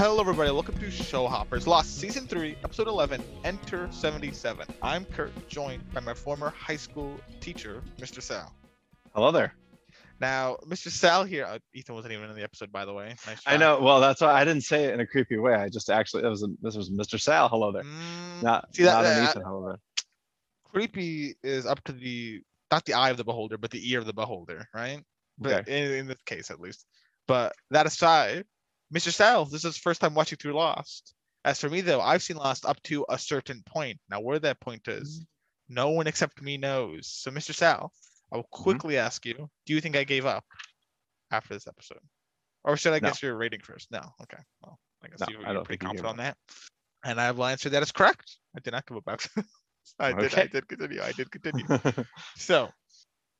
Hello, everybody. Welcome to Show Hoppers Lost Season 3, Episode 11, Enter 77. I'm Kurt, joined by my former high school teacher, Mr. Sal. Hello there. Now, Mr. Sal here, uh, Ethan wasn't even in the episode, by the way. Nice I know. Well, that's why I didn't say it in a creepy way. I just actually, it was a, this was Mr. Sal. Hello there. Mm, Not, see, that- not an that- Ethan. Hello there. creepy is up to the, not the eye of the beholder, but the ear of the beholder, right? But Okay. in, in this case, at least. But that aside, Mr. Sal, this is his first time watching through Lost. As for me, though, I've seen Lost up to a certain point. Now, where that point is, no one except me knows. So, Mr. Sal, I will Mm-hmm. quickly ask you: Do you think I gave up after this episode, or should I No. guess your rating first? No. Okay. Well, I guess No, you, don't pretty confident on that. And I will answer that as correct. I did not give up. after- I did. I did continue. I did continue. So,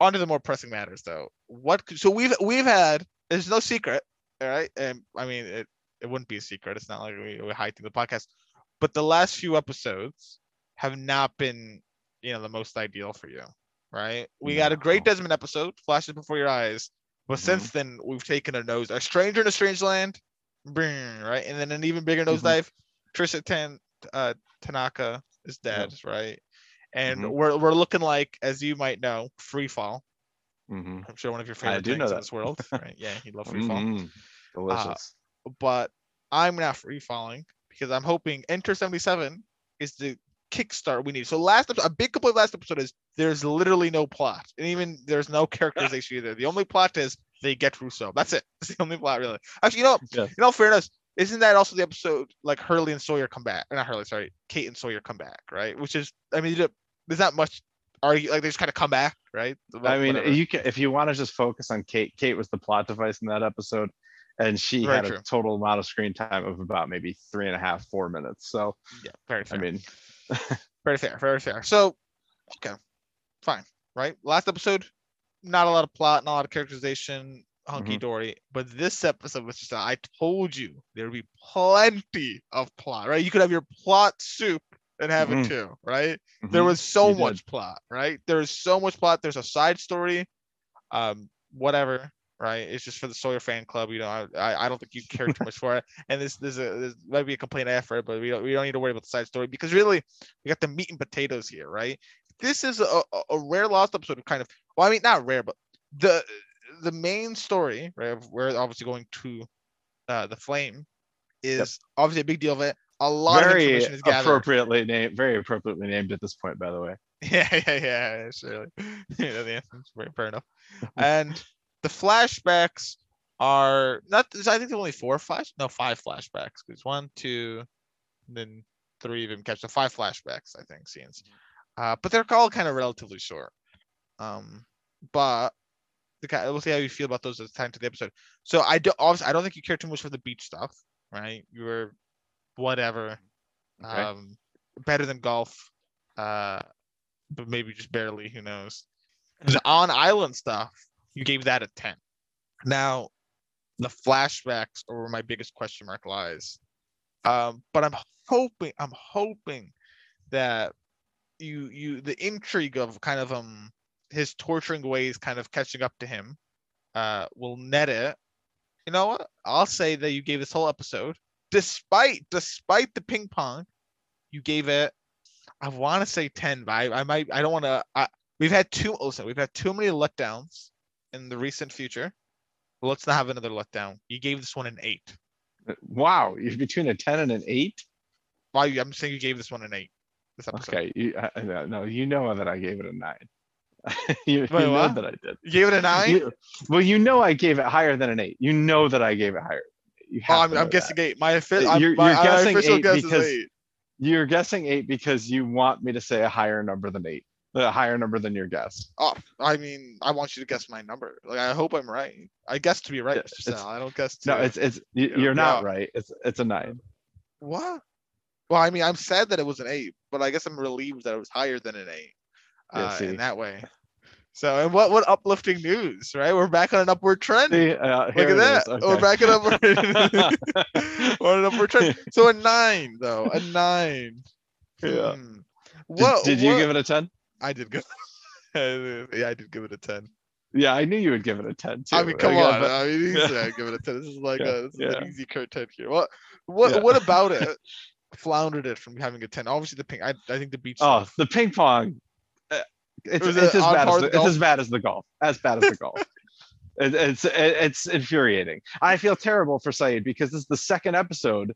on to the more pressing matters, though. What? So we've we've had. There's no secret, all right. And I mean, it it wouldn't be a secret. It's not like we, we're hiding the podcast. But the last few episodes have not been, you know, the most ideal for you, right? We got a great Desmond episode, flashes before your eyes. But Mhm. since then, we've taken a nose. A stranger in a strange land, right, and then an even bigger Mhm. nosedive. Tricia Tan, uh, Tanaka is dead, right? And Mhm. we're we're looking like, as you might know, free fall. Mhm. I'm sure one of your favorite things in this world, right? Yeah, you love free fall. Mhm. Delicious. But I'm not free falling because I'm hoping Enter 77 is the kickstart we need. So last episode, a big complaint last episode is there's literally no plot, and even there's no characterization either. The only plot is they get Rousseau. That's it. It's the only plot really. Actually, you know, Yes. you know, fairness. Isn't that also the episode like Hurley and Sawyer come back? Or not Hurley, sorry, Kate and Sawyer come back, right? Which is, I mean, there's not much. Argue like they just kind of come back, right? I mean, Whatever. you can if you want to just focus on Kate. Kate was the plot device in that episode, and she Very had true. a total amount of screen time of about maybe three and a half, four minutes. So yeah, very I mean, Very fair, very fair. So, okay, fine, right? Last episode, not a lot of plot, not a lot of characterization, hunky mm-hmm. dory. But this episode was just, I told you there would be plenty of plot, right? You could have your plot soup and have Mhm. it too, right? There mhm. was so you did. much plot, right? There's so much plot. There's a side story, um, whatever, right? It's just for the Sawyer fan club. You know, I, I, don't think you care too much for it. And this, this, a, this might be a complaint effort, but we don't, we don't need to worry about the side story because really, we got the meat and potatoes here, right? This is a, a, rare lost episode of kind of, well, I mean, not rare, but the, the main story, right? of We're obviously going to, uh, the flame, is obviously a big deal of it. A lot of very information is gathered. appropriately named, very appropriately named at this point, by the way. Yeah, yeah, yeah, surely. you know the answer. Fair, fair enough. And the flashbacks are not. I think there's only four flash. No, five flashbacks. Because one, two, and then three of them catch the five flashbacks. I think scenes. Uh, but they're all kind of relatively short. Um, but the guy, we'll see how you feel about those at the time to the episode. So I do obviously I don't think you care too much for the beach stuff, right? You were whatever Okay. um better than golf uh but maybe just barely who knows? The on island stuff you gave that a 10 now the flashbacks are where my biggest question mark lies. Um but i'm hoping i'm hoping that you you the intrigue of kind of um his torturing ways kind of catching up to him uh will net it. You know what? I'll say that you gave this whole episode despite despite the ping pong you gave it i want to say 10 but i, I might i don't want to we've had two oh, also we've had too many letdowns in the recent future let's not have another letdown you gave this one an 8 uh, Wow, you're between a ten and an eight. why you- i'm saying you gave this one an 8 this episode Okay, you, I- no, you know that I gave it a nine. you, you know that I did. you gave it a 9 You- well, you know I gave it higher than an eight. You know that I gave it higher. You oh, I'm, I'm guessing that. 8 my, offi- You're- my, you're guessing official eight guess because- is 8 You're guessing eight because you want me to say a higher number than eight, a higher number than your guess. oh i mean i want you to guess my number like i hope i'm right i guess to be right Mr. it's- Sal. i don't guess to No, it's it's you, you're not right. It's it's a nine. What? Well, I mean, I'm sad that it was an eight, but I guess I'm relieved that it was higher than an eight. Uh, in that way. So, and what what uplifting news, right? We're back on an upward trend. See, uh, Look at that. is. We're back on upward. On an upward trend. So a nine, though, a nine. Yeah. Hmm. Did, What, did you what- give it a ten? I did give. yeah, I did give it a ten. Yeah, I knew you would give it a ten too. I mean, come Okay, on. but- I mean, easy. Yeah. I give it a ten. This is like Yeah, a this is yeah. an easy Kurt ten here. What? what what about it floundered it from having a ten? Obviously the pink. I, I think the beach. Oh, stuff. the ping pong. It's, Was it's as bad as the, golf? it's as bad as the golf. As bad as the golf. It, it's it, it's infuriating. I feel terrible for Saeed because this is the second episode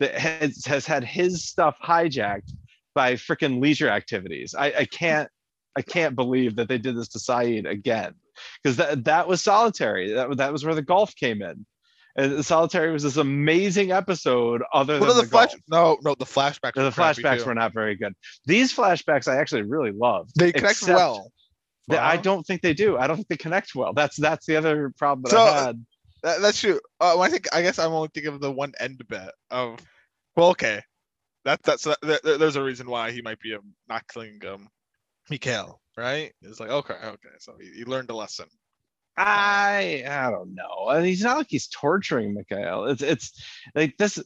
that has, has had his stuff hijacked by freaking leisure activities. I, I can't I can't believe that they did this to Saeed again because that that was solitary. That that was where the golf came in. And solitary was this amazing episode other than the the flash? No, no, the flashbacks. The flashbacks were not very good. These flashbacks I actually really loved. They connect well. that I don't think they do. I don't think they connect well. That's that's the other problem that So, I had. That, that's true. Uh, I think I guess I'm only thinking of the one end bit of. Well, okay, that that's that, there- there's a reason why he might be um, not killing um, Mikhail, right? It's like okay, okay, so he, he learned a lesson. I I don't know. And he's not like he's torturing Mikhail. It's it's like this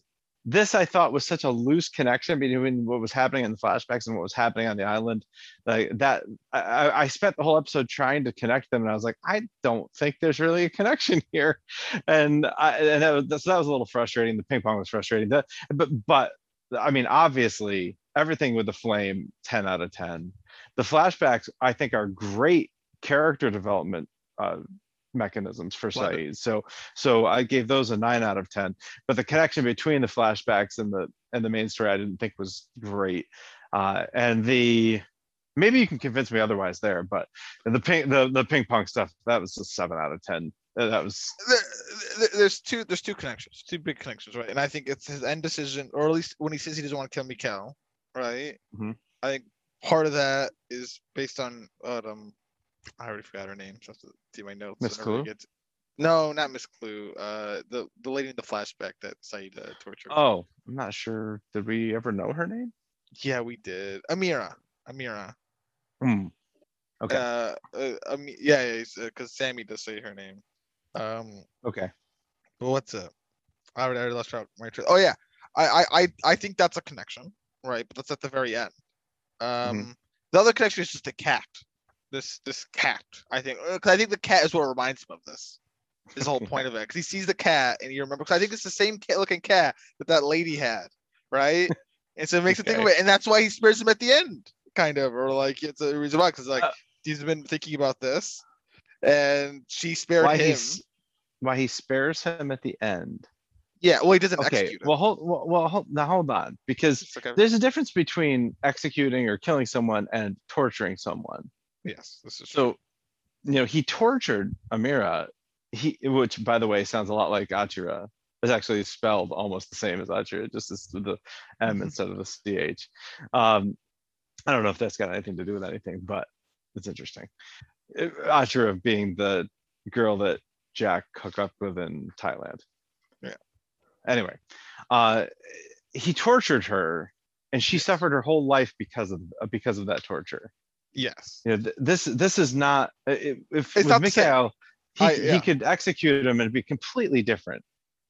this I thought was such a loose connection between what was happening in the flashbacks and what was happening on the island. Like that I, I- I spent the whole episode trying to connect them and I was like, I don't think there's really a connection here. And I and that was that's- that was a little frustrating. The ping pong was frustrating. But but I mean obviously everything with the flame 10 out of 10. The flashbacks I think are great character development uh, mechanisms for Love. Saeed. So so I gave those a nine out of ten. But the connection between the flashbacks and the and the main story I didn't think was great. Uh, and the maybe you can convince me otherwise there, but the ping the, the ping pong stuff that was a seven out of ten. Uh, That was There, there- there's two there's two connections, two big connections, right? And I think it's his end decision, or at least when he says he doesn't want to kill Mikhail, right? Mhm. I think part of that is based on um, I already forgot her name. So I have to see my notes. Miss Klugh? get No, not Miss Klugh. Uh, the the lady in the flashback that Saeed uh, tortured. oh, I'm not sure. Did we ever know her name? yeah, we did. Amira. Amira. Hmm. Okay. Uh, uh Ami- yeah, yeah, because Sammy does say her name. Um, Okay. But what's it? I already, lost track my train. Oh yeah, I, I I think that's a connection, right? But that's at the very end. Um, the other connection is just the cat. This this cat. I think because I think the cat is what reminds him of this. Is the whole point of it because he sees the cat and he remembers. Because I think it's the same cat looking cat that that lady had, right? and so it makes him think of it, and that's why he spares him at the end, kind of, or like it's a reason why because like Uh, he's been thinking about this, and she spared Why him. why he spares him at the end. Yeah, well, he doesn't Okay. Well, hold well, well hold, now hold on because a- there's a difference between executing or killing someone and torturing someone. Yes, this is true. So, you know, he tortured Amira, he which by the way sounds a lot like Achara. It's actually spelled almost the same as Achara, just as the M Mhm. instead of the CH. Um, I don't know if that's got anything to do with anything, but it's interesting. It- Achara being the girl that Jack hooked up with in Thailand. Yeah. Anyway, uh, he tortured her, and she suffered her whole life because of because of that torture Yes. you know, th- this this is not i- if It's with not. Mikhail, he, I- yeah. he could execute him and be completely different.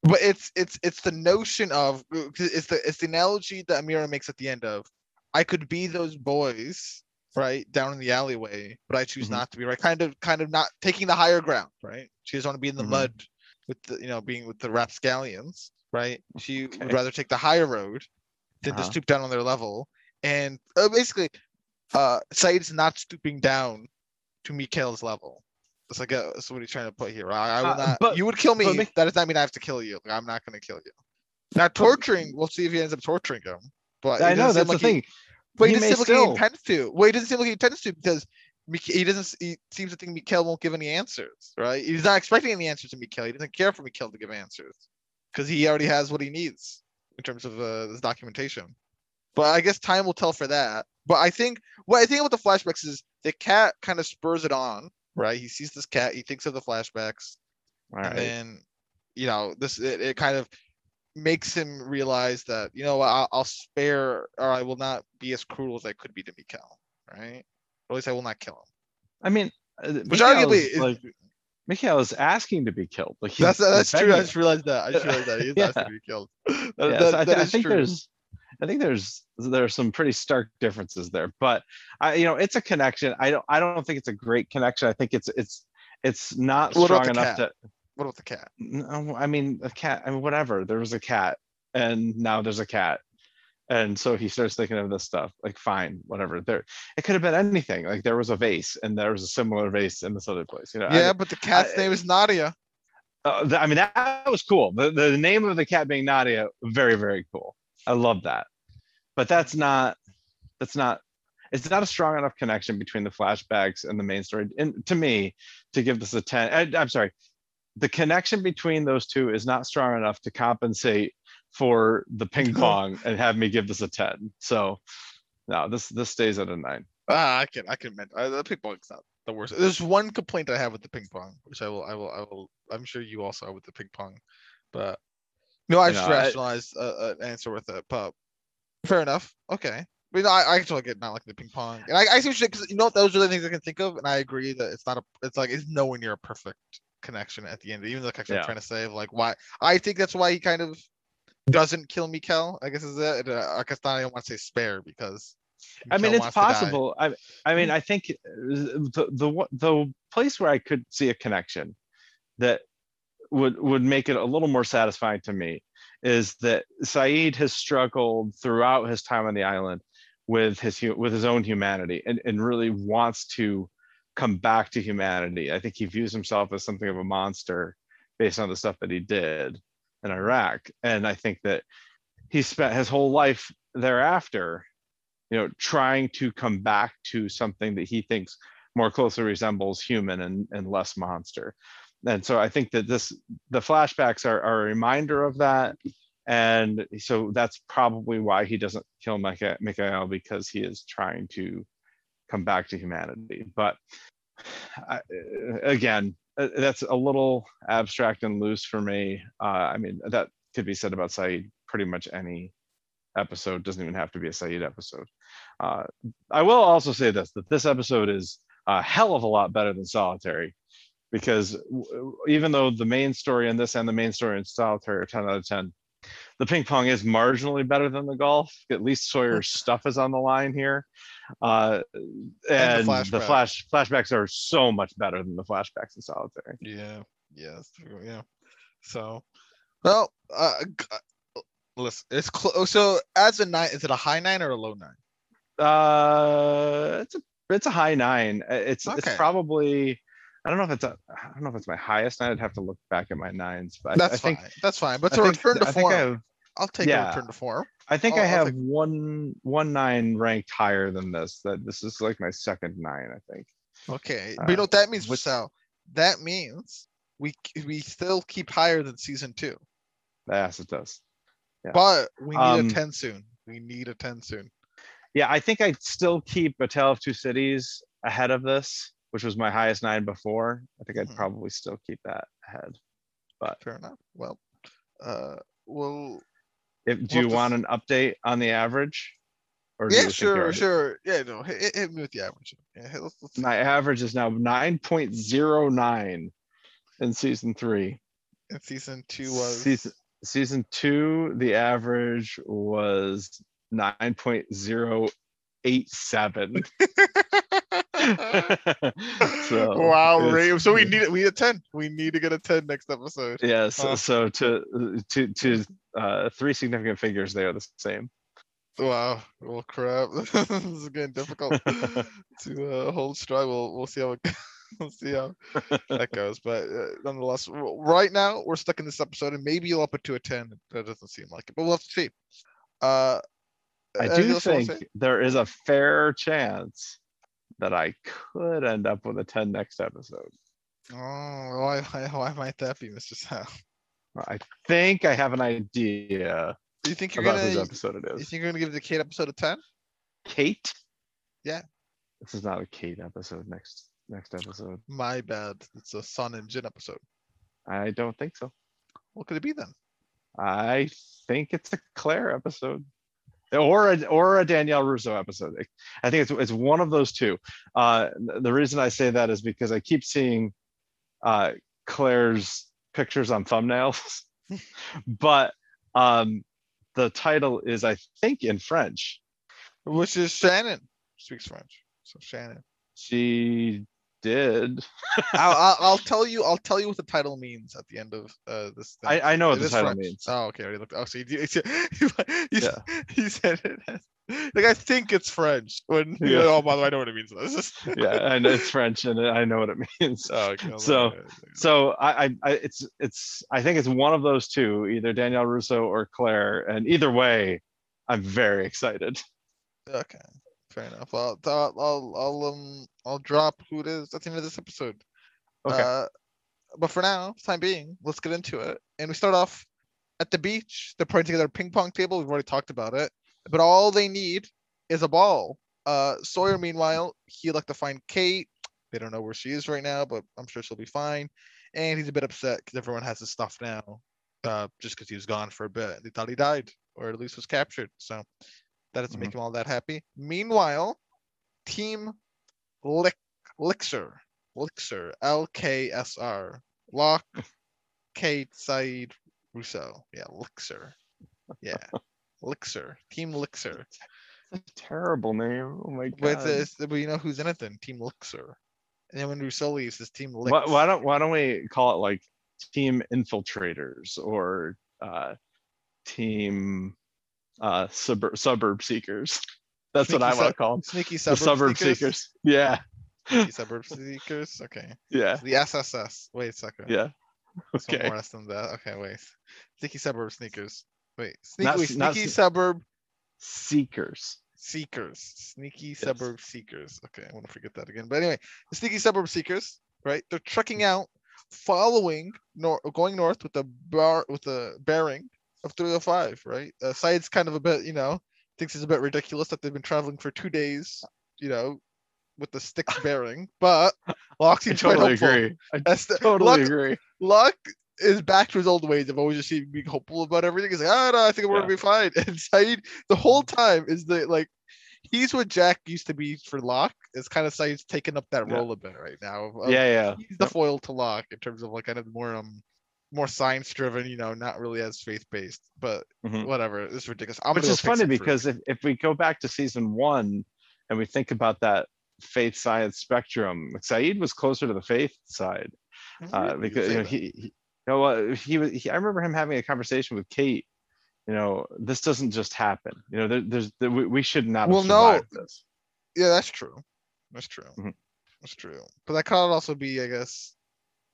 But it's it's it's the notion of uh, it's the it's the analogy that Amira makes at the end of I could be those boys right down in the alleyway, but I choose Mhm. not to be right. Kind of kind of not taking the higher ground, right? She doesn't want to be in the Mhm. mud with the you know being with the rapscallions, right? She Okay. would rather take the higher road than to Uh-huh. stoop down on their level. And uh, basically, uh Saeed's not stooping down to Mikhail's level. That's like a, that's what he's trying to put here. I, I will Uh, not. but- you would kill me. but that does not mean I have to kill you. Like, I'm not going to kill you. Now torturing. We'll see if he ends up torturing him. But I know that's seem the like he- thing. but he, He doesn't seem like he still- intends to. Well, he doesn't seem like he intends to because he doesn't. He seems to think Mikhail won't give any answers. Right? He's not expecting any answers to Mikhail. He doesn't care for Mikhail to give answers because he already has what he needs in terms of uh, this documentation. But I guess time will tell for that. But I think what I think about the flashbacks is the cat kind of spurs it on. Right? He sees this cat. He thinks of the flashbacks All and right. then you know this it, it kind of makes him realize that you know what, I'll, I'll spare or I will not be as cruel as I could be to Mikhail, right? Or at least I will not kill him. I mean, uh, Which arguably like Mikhail is asking to be killed. Like that's that's true. I just realized that. I just realized that he is Yeah. asking to be killed. That- Yeah, that- so I, I think true. there's I think there's there's some pretty stark differences there, but I you know it's a connection. I don't I don't think it's a great connection. I think it's it's it's not What strong enough cat? to What about the cat? No, I mean a cat. I mean whatever. There was a cat. and now there's a cat. And so he starts thinking of this stuff, like fine, whatever. There, it could have been anything. Like there was a vase, and there was a similar vase in this other place. You know, Yeah, mean, but the cat's I- name is Nadia. uh, I mean, that, that was cool. The, the name of the cat being Nadia, very, very cool. I love that. But that's not, that's not, it's not a strong enough connection between the flashbacks and the main story. And to me, to give this a 10, I, I'm sorry, the connection between those two is not strong enough to compensate for the ping pong and have me give this a 10. So no, this, this stays at a nine. Ah, I can I can admit uh, the ping pong's not the worst. There's one complaint I have with the ping pong, which I will I will I will I'm sure you also have with the ping pong, but no, I You just know, I- rationalized uh, an answer with a But fair enough. Okay. But no, I, I totally get not like the ping pong, and I, I see you because you know those are the things I can think of, and I agree that it's not a it's like it's nowhere near a perfect connection at the end. Even the connection I'm trying to say of like why I think that's why he kind of doesn't kill Mikhail. I guess is it. Uh, I guess not. I don't want to say spare because. I mean, it's wants to die. possible. I, I mean, I think uh, the, the, the place where I could see a connection that would, would make it a little more satisfying to me is that Saeed has struggled throughout his time on the island with his, with his own humanity and, and really wants to come back to humanity. I think he views himself as something of a monster based on the stuff that he did in Iraq. And I think that he spent his whole life thereafter you know trying to come back to something that he thinks more closely resembles human and, and less monster and so i think that this the flashbacks are, are a reminder of that. And so that's probably why he doesn't kill Mikhail because he is trying to come back to humanity. But I, again uh, that's a little abstract and loose for me. Uh, i mean that could be said about Saeed pretty much any episode. Doesn't even have to be a Saeed episode. Uh, I will also say this that this episode is a hell of a lot better than Solitary because w- w- even though the main story in this and the main story in Solitary are 10 out of 10, the ping pong is marginally better than the golf. At least Sawyer's stuff is on the line here. Uh, and the, flashback. flash flashbacks are so much better than the flashbacks in Solitary. Yeah, yeah, yeah. So, well, uh, uh, listen, it's close. So, as a nine, is it a high nine or a low nine? Uh, it's a it's a high nine. Uh, It's it's probably I don't know if it's a I don't know if it's my highest nine. I'd have to look back at my nines, but I- That's I think fine. That's fine. But I to think- return to I think I form, have I'll take a yeah. return to form. I think I'll- I I'll have take- one one nine ranked higher than this. That this is like my second nine, I think. Okay, but you know Uh, what that means, which- Sal? That means we we still keep higher than season two, Yes, it does. Yeah. but we need Um, a ten soon. We need a ten soon. Yeah, I think I'd still keep A Tale of Two Cities ahead of this, which was my highest nine before. I think I'd hmm. probably still keep that ahead. But fair enough. Well, uh, well. If, do we'll you want see. an update on the average? Or yeah, sure, sure. Yeah, no, hit, hit, me with the average. Yeah, let's, let's my average is now 9.09 in season three. And season two was. Season, season two, the average was 9.087. so wow, Ray. So we need. We need a ten. We need to get a ten next episode. Yes, Uh. so to to to uh three significant figures, they are the same. Wow. Well, crap. this is getting difficult to uh, hold strong. We'll we'll see how it, we'll see how that goes. But uh, nonetheless, right now we're stuck in this episode, and maybe you'll up it to a ten. That doesn't seem like it, but we'll have to see. Uh, I do else you wanna think there is a fair chance that I could end up with a 10 next episode. Oh, why, why, why might that be, Mr. Sal? I think I have an idea Do you think you're about gonna? whose episode it You think you're gonna give the Kate episode a ten? Kate? Yeah. This is not a Kate episode next next episode. My bad. It's a Sun and Jin episode. I don't think so. What could it be then? I think it's a Claire episode. Or a, or a Danielle Rousseau episode. I think it's, it's one of those two. Uh, the reason I say that is because I keep seeing uh, Claire's pictures on thumbnails, but um, the title is, I think, in French. Which is Shannon speaks French. So Shannon. She did. I'll, I'll, tell you. I'll tell you what the title means at the end of uh, this. Thing. I, I know what the title means. Oh, okay. Already looked. Oh, so you, you, you, you, Yeah. you said it. as- Like I think it's French. When you Yeah. know, oh, by the way, I know what it means. This is- Yeah, and it's French and I know what it means. Oh, okay, So- So I, I, I, it's, it's, I think it's one of those two, either Danielle Rousseau or Claire, and either way, I'm very excited. Okay, fair enough. I'll, I'll, I'll, I'll, um, I'll drop who it is at the end of this episode. Okay. Uh, but for now, time being, let's get into it. And we start off at the beach. They're putting together a ping pong table. We've already talked about it. But all they need is a ball. Uh, Sawyer, meanwhile, he'd like to find Kate. They don't know where she is right now, but I'm sure she'll be fine. And he's a bit upset because everyone has his stuff now. Uh, just because he was gone for a bit. They thought he died, or at least was captured. So that doesn't make him all that happy. Meanwhile, Team Lick Lixer. Lixer. L K S R. Locke Kate Saeed Rousseau. Yeah, Lixer. Yeah. Lixer. Team Lixer. A terrible name. Oh my But god. it's, but you know who's in it then? Team Lixer. And then when Rousseau leaves, it's Team Lix. Why, why don't why don't we call it like team infiltrators or uh team uh suburb suburb seekers? That's what Sneaky I want to call them. Sneaky The suburb, suburb seekers? seekers. Yeah. Sneaky suburb seekers. Okay. Yeah. The SSS. Wait a second. Yeah. It's one Okay. more S than that. Okay, wait. Sneaky suburb sneakers. Wait. Sneaky, not sneaky s- suburb Seekers. seekers. Sneaky suburb seekers. Okay, I want to forget that again. But anyway, the sneaky suburb seekers, right? They're trekking out, following nor going north with the bar with the bearing of 305, right? Uh, Saeed's kind of a bit, you know, thinks it's a bit ridiculous that they've been traveling for two days, you know, with the sticks bearing. But Locke I seems quite totally hopeful. agree. I That's the, totally Locke, agree. Locke is back to his old ways of always just being hopeful about everything. He's like, oh no, I think we're Yeah. gonna be fine. And Saeed, the whole time is the like he's what Jack used to be for Locke. It's kind of Saeed's taking up that Yeah. role a bit right now. of- Yeah, yeah. He's the foil to Locke in terms of like kind of more um more science driven, you know, not really as faith based. But Mhm. whatever, is ridiculous. I'm Which is funny fruit. because if, if we go back to season one and we think about that faith science spectrum, Saeed was closer to the faith side. uh, because you know he, he you know what he was he, I remember him having a conversation with Kate. You know, this doesn't just happen. You know, there, there's there, we, we should not Well, no. this. Yeah, that's true. That's true. Mhm. That's true. But that could also be, I guess,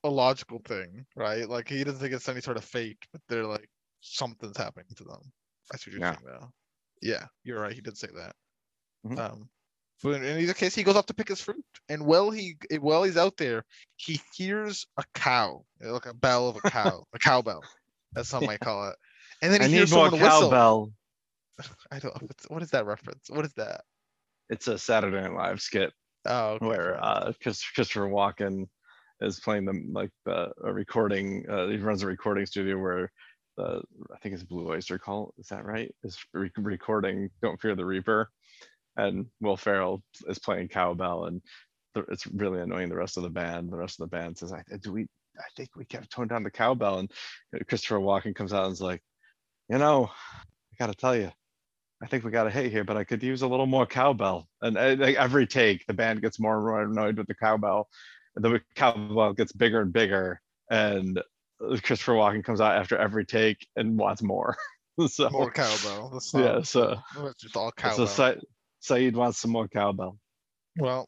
a logical thing, right? Like he doesn't think it's any sort of fate, but they're like something's happening to them. That's what you're Yeah. saying though. Yeah, you're right. He did say that. Mhm. Um, but in either case, he goes off to pick his fruit, and while he while he's out there, he hears a cow, like a bell of a cow, a cowbell, as some might call it. And then he I hears need more whistle. cowbell. I don't. What is that reference? What is that? It's a Saturday Night Live skit Oh, okay, where uh, Chris, Christopher Walken is playing them like the a recording. Uh, he runs a recording studio where the I think it's Blue Oyster Cult. Is that right? Is re- recording "Don't Fear the Reaper," and Will Ferrell is playing cowbell, and the- it's really annoying the rest of the band. The rest of the band says, "I do we." I think we gotta tone down the cowbell, and Christopher Walken comes out and is like, "You know, I gotta tell you, I think we got a hit here, but I could use a little more cowbell. And uh, like every take, the band gets more annoyed with the cowbell. The cowbell gets bigger and bigger. And Christopher Walken comes out after every take and wants more. so more cowbell. That's yeah, so It's just all so cowbell. Sa- Saeed wants some more cowbell. well,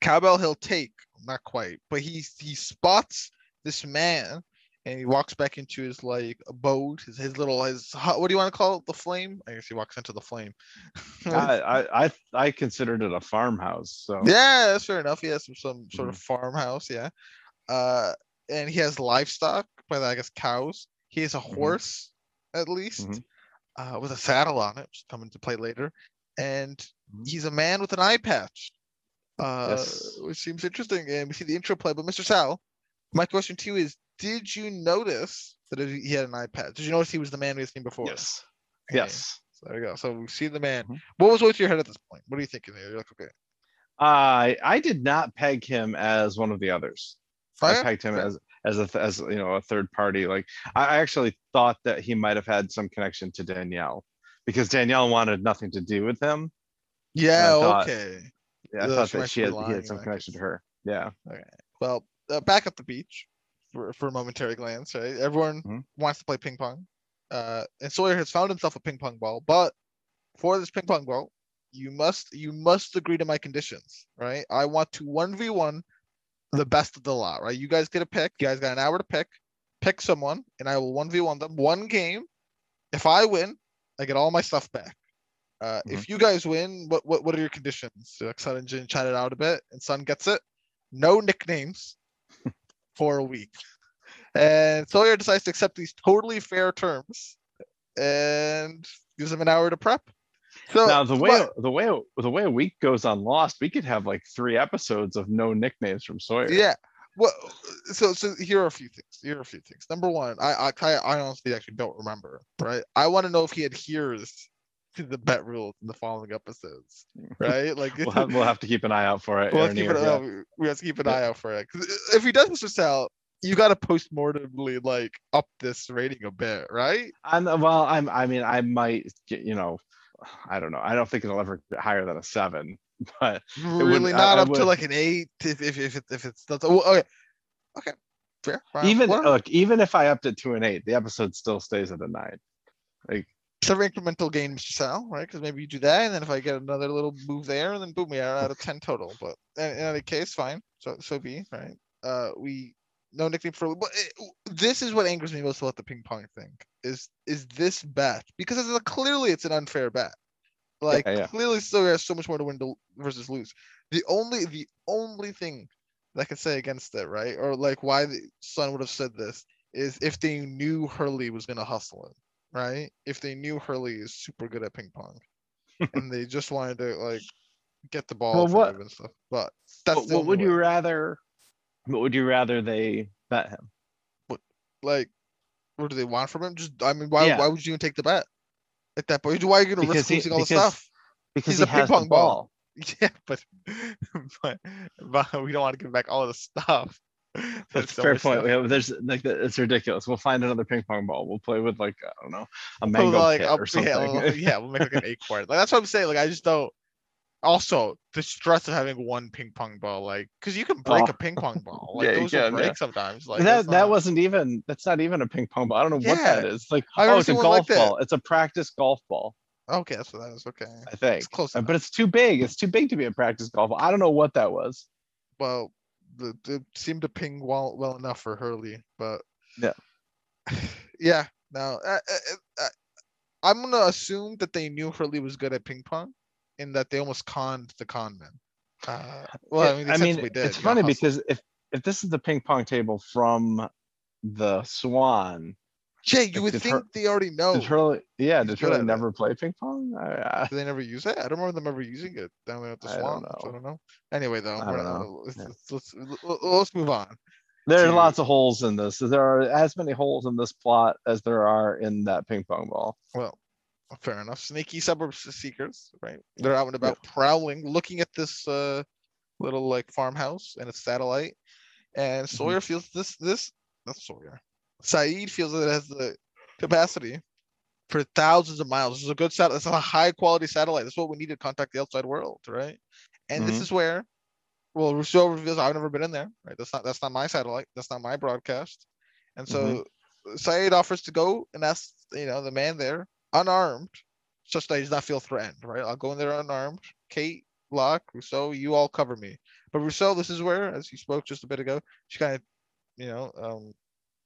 cowbell he'll take, not quite, but he he spots this man, and he walks back into his like abode, his his little his what do you want to call it? The flame? I guess he walks into the flame. I, I I considered it a farmhouse. So yeah, that's fair enough. He has some, some sort Mm-hmm. of farmhouse, yeah. Uh, and he has livestock, by I guess cows. He has a Mhm. horse, at least, Mhm. uh, with a saddle on it, which come into play later. And Mhm. he's a man with an eye patch, uh, Yes. which seems interesting. And we see the intro play. But Mr. Sal, my question to you is: Did you notice that he had an eye patch? Did you notice he was the man we had seen before? yes, Okay, yes. So there you go. So we see the man. Mhm. What was going through your head at this point? What are you thinking there? You're like, okay, I I did not peg him as one of the others. I pegged him as as a as you know a third party. Like I actually thought that he might have had some connection to Danielle because Danielle wanted nothing to do with him. yeah, thought- okay. Yeah, I thought that she had he had some that connection to her. Yeah. Okay. Well, uh, back at the beach for, for a momentary glance, right? Everyone Mhm. wants to play ping pong. Uh, and Sawyer has found himself a ping pong ball, but for this ping pong ball, you must you must agree to my conditions, right? I want to one v one the best of the lot, right? You guys get a pick. You guys got an hour to pick. Pick someone, and I will one v one them. One game. If I win, I get all my stuff back. Uh, If you guys win, what what what are your conditions? So Sun and Jin chat it out a bit, and Sun gets it. No nicknames for a week. And Sawyer decides to accept these totally fair terms and gives him an hour to prep. So Now, the way, but- the way, the way a week goes on Lost, we could have like three episodes of no nicknames from Sawyer. yeah. Well, so so here are a few things. Here are a few things. Number one, I I I honestly actually don't remember. Right. I want to know if he adheres the bet rules in the following episodes. Right. Like We'll have, we'll have to keep an eye out for it. We'll have to keep uh, yeah. we have to keep an Yeah. eye out for it. if he does Mr. Sal, you got to post-mortemly like up this rating a bit, right? I'm, well, I'm, I mean, I might get, you know, I don't know. I don't think it'll ever get higher than a seven, but Really I- not I up to like an eight if if if, it, if it's well, okay, okay, fair. fine, even, whatever. look, even if I upped it to an eight, the episode still stays at a nine. Seven incremental gain, Mr. Sal, right? Because maybe you do that, and then if I get another little move there, and then boom, we are out of ten total. But in, in any case, fine. So so be right. Uh, we no nickname for. But it, this is what angers me most about the ping pong thing. Is is this bet because it's a, clearly it's an unfair bet. Like yeah. clearly, still has so much more to win to, versus lose. The only the only thing that I can say against it, right, or like why the Sun would have said this is if they knew Hurley was gonna hustle it right? If they knew Hurley is super good at ping pong, and they just wanted to like get the ball Well, what- and stuff. But that's What, the what only would you rather, what would you rather they bet him? What like? What do they want from him? Just I mean, why Yeah. why would you even take the bet at that point? Why are you gonna Because risk he- losing all the stuff? Because He's he a ping pong ball. ball. Yeah, but but but we don't want to give back all the stuff. That's fair point. have, there's like, it's ridiculous. We'll find another ping pong ball. We'll play with like, I don't know, a mango like, or something. Yeah, we'll, yeah, we'll make like an acorn. Like that's what I'm saying. Like I just don't. Also, the stress of having one ping pong ball, like, because you can break Oh. a ping pong ball. Like Yeah, those can, break yeah. sometimes. Like that that not- wasn't even that's not even a ping pong ball. I don't know what that is. Like oh, it's a one like golf ball. It's a practice golf ball. Okay, that's what that is. Okay, I think. it's close. Uh, Enough. But it's too big. It's too big to be a practice golf ball. I don't know what that was. well, it seemed to ping well well enough for Hurley, but Yeah. yeah. Now, uh, uh, uh, I'm gonna assume that they knew Hurley was good at ping pong, and that they almost conned the con man. Uh, well, I mean, I mean, did, it's know, funny because if if this is the ping pong table from the Swan, Jay, you would think Hur- they already know. did Hurley? Yeah, he's did Hurley at it. never play ping pong? I, I, Do they never use it? I don't remember them ever using it down there at the I don't Swan. so I don't know. Anyway, though, I don't know. let's, Yeah. let's, let's, let's move on. there are lots of holes in this. There are as many holes in this plot as there are in that ping pong ball. Well, fair enough. Sneaky suburb seekers, right? They're out and about prowling, looking at this uh little like farmhouse and its satellite. And Mm-hmm. Sawyer feels this this that's Sawyer. Saeed feels that it has the capacity for thousands of miles. This is a good satellite. It's a high quality satellite. That's what we need to contact the outside world, right? And this Mhm. is where well Rousseau reveals I've never been in there, right? That's not that's not my satellite. That's not my broadcast. And so Saeed offers to go and ask, you know, the man there, unarmed, such that he does not feel threatened, right? I'll go in there unarmed. Kate, Locke, Rousseau, you all cover me. But Rousseau, this is where, as he spoke just a bit ago, she kind of, you know, um,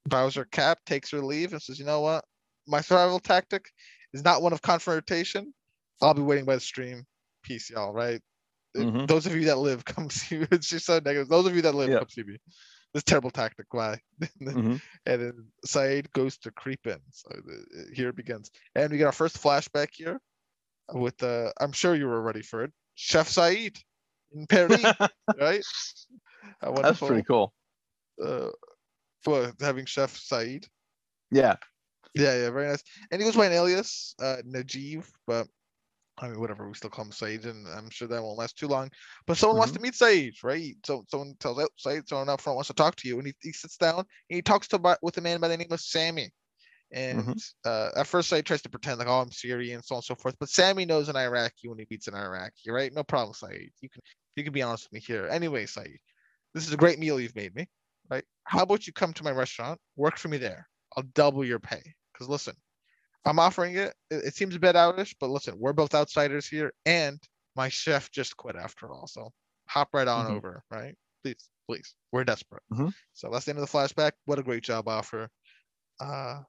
bows her cap, takes her leave, and says, you know what? My survival tactic is not one of confrontation. I'll be waiting by the stream. Peace, y'all, right? Mhm. Those of you that live, come see me. She's so negative. Those of you that live, Yeah. come see me. This terrible tactic. Why? Mhm. and then Saeed goes to creep in. So the, here it begins, and we get our first flashback here with uh, I'm sure you were ready for it, Chef Saeed in Paris, right? That's pretty cool. Uh, well, having Chef Saeed. Yeah. Yeah, yeah, very nice. And he goes by an alias, uh, Najib, but I mean, whatever, we still call him Saeed, and I'm sure that won't last too long. But someone wants to meet Saeed, right? So someone tells out Saeed, someone up front wants to talk to you, and he, he sits down and he talks to by, with a man by the name of Sammy. And uh, at first, Saeed tries to pretend like, oh, I'm Syrian, so on and so forth. But Sammy knows an Iraqi when he meets an Iraqi, right? No problem, Saeed. You can you can be honest with me here. Anyway, Saeed, this is a great meal you've made me? How about you come to my restaurant, work for me there? I'll double your pay. Because listen, I'm offering it. it. Seems a bit outish, but listen, we're both outsiders here, and my chef just quit after all. So hop right on Mhm. over, right? Please, please. We're desperate. Mhm. So that's the end of the flashback. What a great job offer. Uh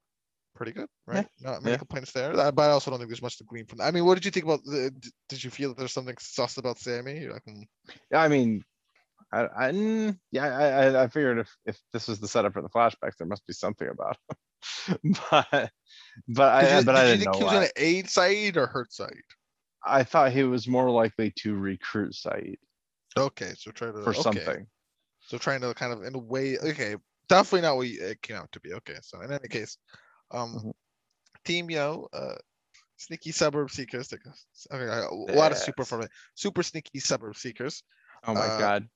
pretty good, Yeah, right? Not many yeah. complaints there. But I also don't think there's much to glean from that. I mean, what did you think about the did you feel that there's something sus about Sammy? You're like, hmm, Yeah, I mean, I, I, mm, yeah, I, I, figured if, if this was the setup for the flashbacks, there must be something about it. But, but did I, you, but I you didn't think know he was why. gonna aid Saeed or hurt Saeed? I thought he was more likely to recruit Saeed Okay, so try to for okay. something. So trying to kind of in a way, okay, definitely not what it came out to be. Okay, so in any case, um, Mhm. Team Yo, uh, sneaky suburb seekers. Okay, a lot of super Yes. from it. Super sneaky suburb seekers. Oh my Uh, god.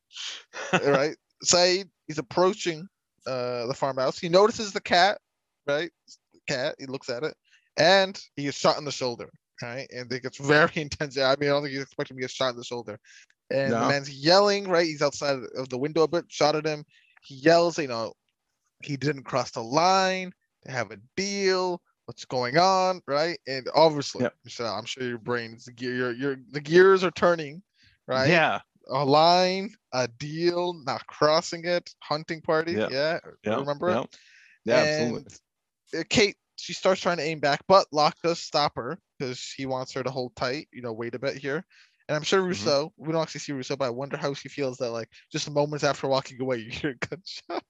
right? Saeed, he's approaching uh the farmhouse. He notices the cat, right? The cat. He looks at it, and he gets shot in the shoulder. Right, and it gets very intense. I mean, I don't think he's expecting to get shot in the shoulder. And the man's yelling. Right, he's outside of the window a bit. Shot at him. He yells. You know, he didn't cross the line. They have a deal. What's going on? Right, and obviously, Yep. Michelle, I'm sure your brains, your, your the gears are turning. Right Yeah. A line, a deal, not crossing it, hunting party. Yeah, Yeah, Yeah. remember yeah. it? Yeah, absolutely. Uh, Kate, she starts trying to aim back, but Locke does stop her because he wants her to hold tight. You know, wait a bit here. And I'm sure Mhm. Rousseau. We don't actually see Rousseau, but I wonder how she feels that like just moments after walking away, you hear a gunshot.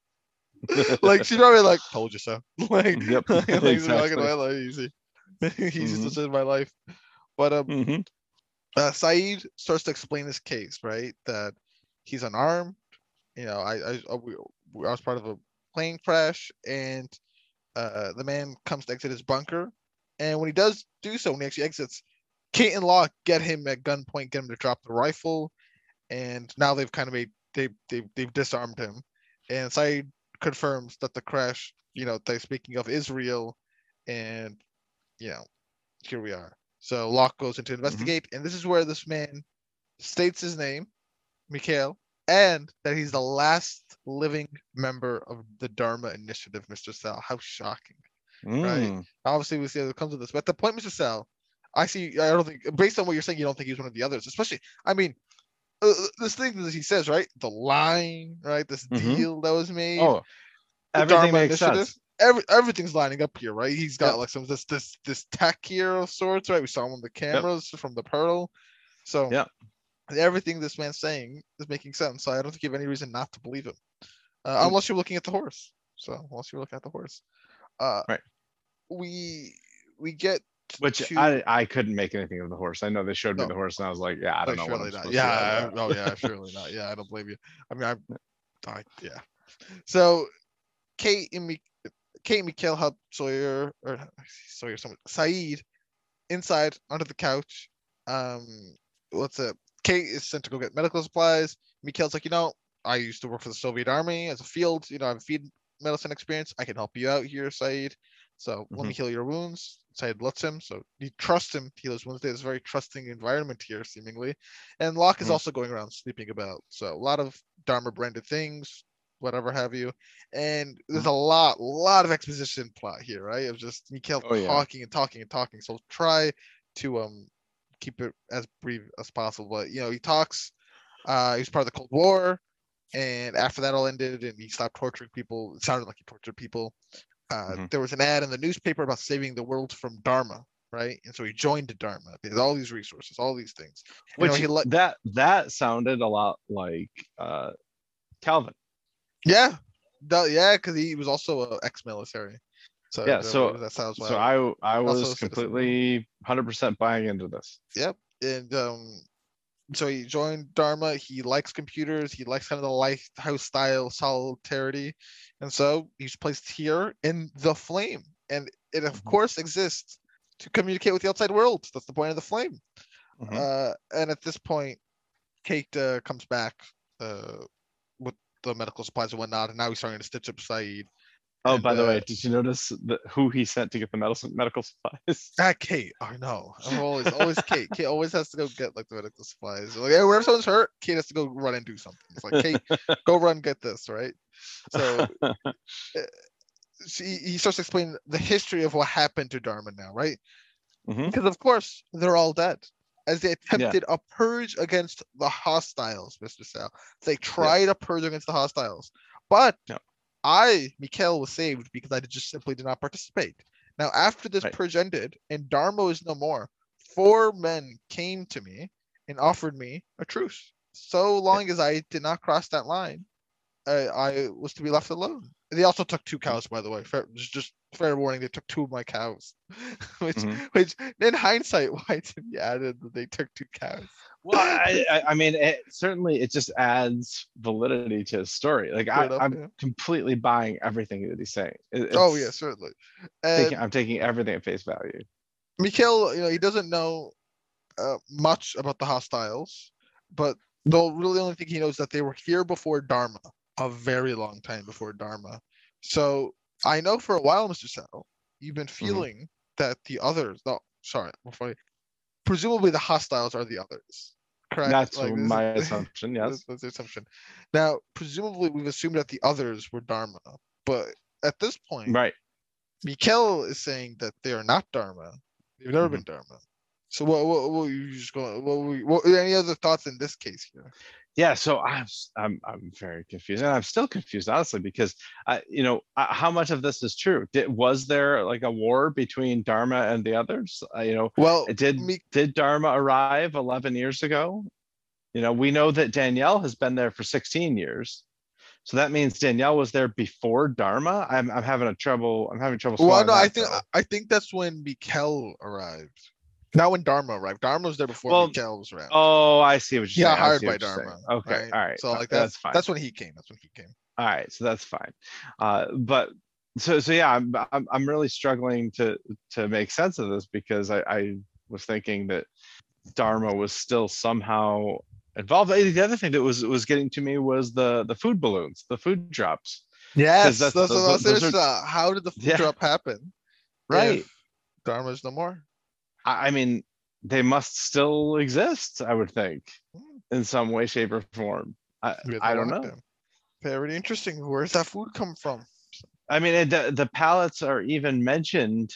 like she's probably like, "Told you so." like, Yep, like, exactly. walking away, like, easy. He's Mhm. just in my life. But um, Mhm. Uh, Saeed starts to explain his case, right? That he's unarmed. You know, I I, we- I was part of a plane crash, and uh, the man comes to exit his bunker, and when he does do so, when he actually exits, Kate and Locke get him at gunpoint, get him to drop the rifle, and now they've kind of made they they they've disarmed him, and Saeed confirms that the crash, you know, they're speaking of Israel, and you know, here we are. So Locke goes in to investigate, and this is where this man states his name, Mikhail, and that he's the last living member of the Dharma Initiative, Mr. Sal. How shocking. Mm. Obviously, we see that it comes with this. But the point, Mr. Sal, I see, I don't think, based on what you're saying, you don't think he's one of the others, especially, I mean, uh, this thing that he says, right? The line, right? This Mhm. deal that was made. Oh, everything Dharma makes Initiative, sense. Every, everything's lining up here, right? He's got Yep. like some this this this tech here of sorts, right? We saw him on the cameras from the Pearl. So yeah, everything this man's saying is making sense. So I don't think you have any reason not to believe him, uh, Mm. unless you're looking at the horse. So unless you're looking at the horse, uh, Right. We we get Which to- I I couldn't make anything of the horse. I know they showed me the horse, and I was like, yeah, I don't Oh, know what I'm not. Yeah, to. I- do. oh yeah, surely not. Yeah, I don't blame you. I mean, I, I yeah. So, Kate and me, Kate and Mikhail help Sawyer or Sawyer, someone Saeed inside under the couch. Um, what's it? Kate is sent to go get medical supplies. Mikhail's like, you know, I used to work for the Soviet Army as a field. You know, I have a field medicine experience. I can help you out here, Saeed. So let me heal your wounds. Saeed lets him. So you trust him to heal his wounds. There's a very trusting environment here, seemingly. And Locke is Mhm. also going around sleeping about. So a lot of Dharma branded things, whatever have you. And there's a lot, lot of exposition plot here, right? Of just Mikhail Oh, yeah. talking and talking and talking. So try to um keep it as brief as possible. But you know, he talks. Uh, he was part of the Cold War, and after that all ended, and he stopped torturing people. It sounded like he tortured people. Uh, Mhm. There was an ad in the newspaper about saving the world from Dharma, right? And so he joined Dharma. He has all these resources, all these things. You know, Which he let- that that sounded a lot like uh Kelvin. Yeah, no, yeah, because he was also a ex-military. So Yeah, so- that sounds So. I I was completely hundred percent buying into this. Yep. And um, so he joined Dharma. He likes computers. He likes kind of the lighthouse style solidarity, and so he's placed here in the flame. And it of Mhm. course exists to communicate with the outside world. That's the point of the flame. Mhm. Uh, and at this point, Kate uh, comes back uh, the medical supplies and whatnot, and now he's starting to stitch up Saeed. Oh, And, by the uh, way, did you notice the, who he sent to get the medical medical supplies? Ah, Kate. I know. I'm always always Kate. Kate always has to go get like the medical supplies. Like hey, whenever someone's hurt, Kate has to go run and do something. It's like Kate, go run get this, right? So she, he starts explaining the history of what happened to Dharma now, right? Mhm. Because of course they're all dead. As they attempted a purge against the hostiles, Mr. Sal. They tried a purge against the hostiles. But Yeah. I, Mikhail, was saved because I just simply did not participate. Now, after this Right. purge ended and Dharma is no more, four men came to me and offered me a truce. So long as I did not cross that line, I, I was to be left alone. They also took two mm-hmm. cows, by the way. Fair, just fair warning, they took two of my cows. which, Mhm. which, in hindsight, why did he added that they took two cows? Well, I, I, mean, it, certainly it just adds validity to his story. Like Fair I, I'm yeah. completely buying everything that he's saying. It- Oh yeah, certainly. Taking- I'm taking everything at face value. Mikhail, you know, he doesn't know uh, much about the hostiles, but the really only thing he knows is that they were here before Dharma, a very long time before Dharma. So I know for a while, Mr. Sal, you've been feeling that the others, no, sorry, before presumably the hostiles are the others. Correct? That's Like, is- my assumption. Yes. That's, that's the assumption. Now, presumably, we've assumed that the others were Dharma, but at this point, Right. Mikhail is saying that they are not Dharma. They've never Mhm. been Dharma. So what? What, what you just going? What, were you- what? Any other thoughts in this case here? Yeah. So I'm, I'm, I'm very confused, and I'm still confused, honestly, because I, you know, uh, how much of this is true? Did was there like a war between Dharma and the others? Uh, you know, Well, did Mi- did Dharma arrive 11 years ago? You know, we know that Danielle has been there for 16 years. So that means Danielle was there before Dharma. I'm, I'm having a trouble. I'm having trouble. well, no, I think pill. I think that's when Mikhail arrived. Not when Dharma arrived. Dharma was there before Well, Mikhail was around. Oh, I see what you're got saying. Hired by. Dharma. Okay, all right. So like that's that's fine. that's when he came. That's when he came. All right, so that's fine. Uh, but so so yeah, I'm, I'm I'm really struggling to to make sense of this because I, I was thinking that Dharma was still somehow involved. The other thing that was was getting to me was the the food balloons, the food drops. Yes, that's- that's, what I those- was those are- uh, How did the food Yeah. drop happen? Right. if Dharma's no more. I, mean, they must still exist. I would think in some way, shape, or form. I I don't know. them. Very interesting. Where's that food come from? I mean, it, the, the pallets are even mentioned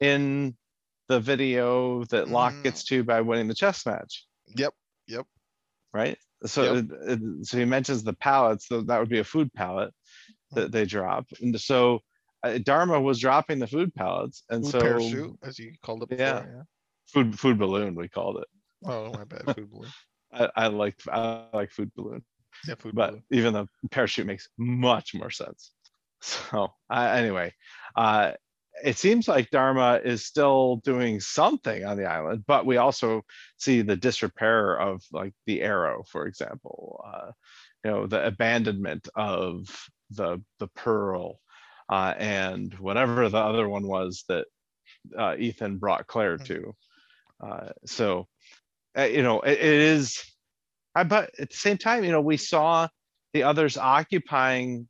in the video that Locke Mm. gets to by winning the chess match, Yep. Yep. right? So, Yep. it- it- so he mentions the pallets, so that would be a food pallet that they drop. And so uh, Dharma was dropping the food pallets, and Food so parachute, as you called it before. Yeah. Yeah. food food balloon we called it. Oh my bad. Food balloon. I, I like I like food balloon, Yeah, food but balloon. even the parachute makes much more sense. So uh, anyway, uh, it seems like Dharma is still doing something on the island, but we also see the disrepair of like the arrow, for example, uh, you know, the abandonment of the the pearl, uh, and whatever the other one was that uh, Ethan brought Claire to. Uh, so, uh, you know, it, it is, I, but at the same time, you know, we saw the others occupying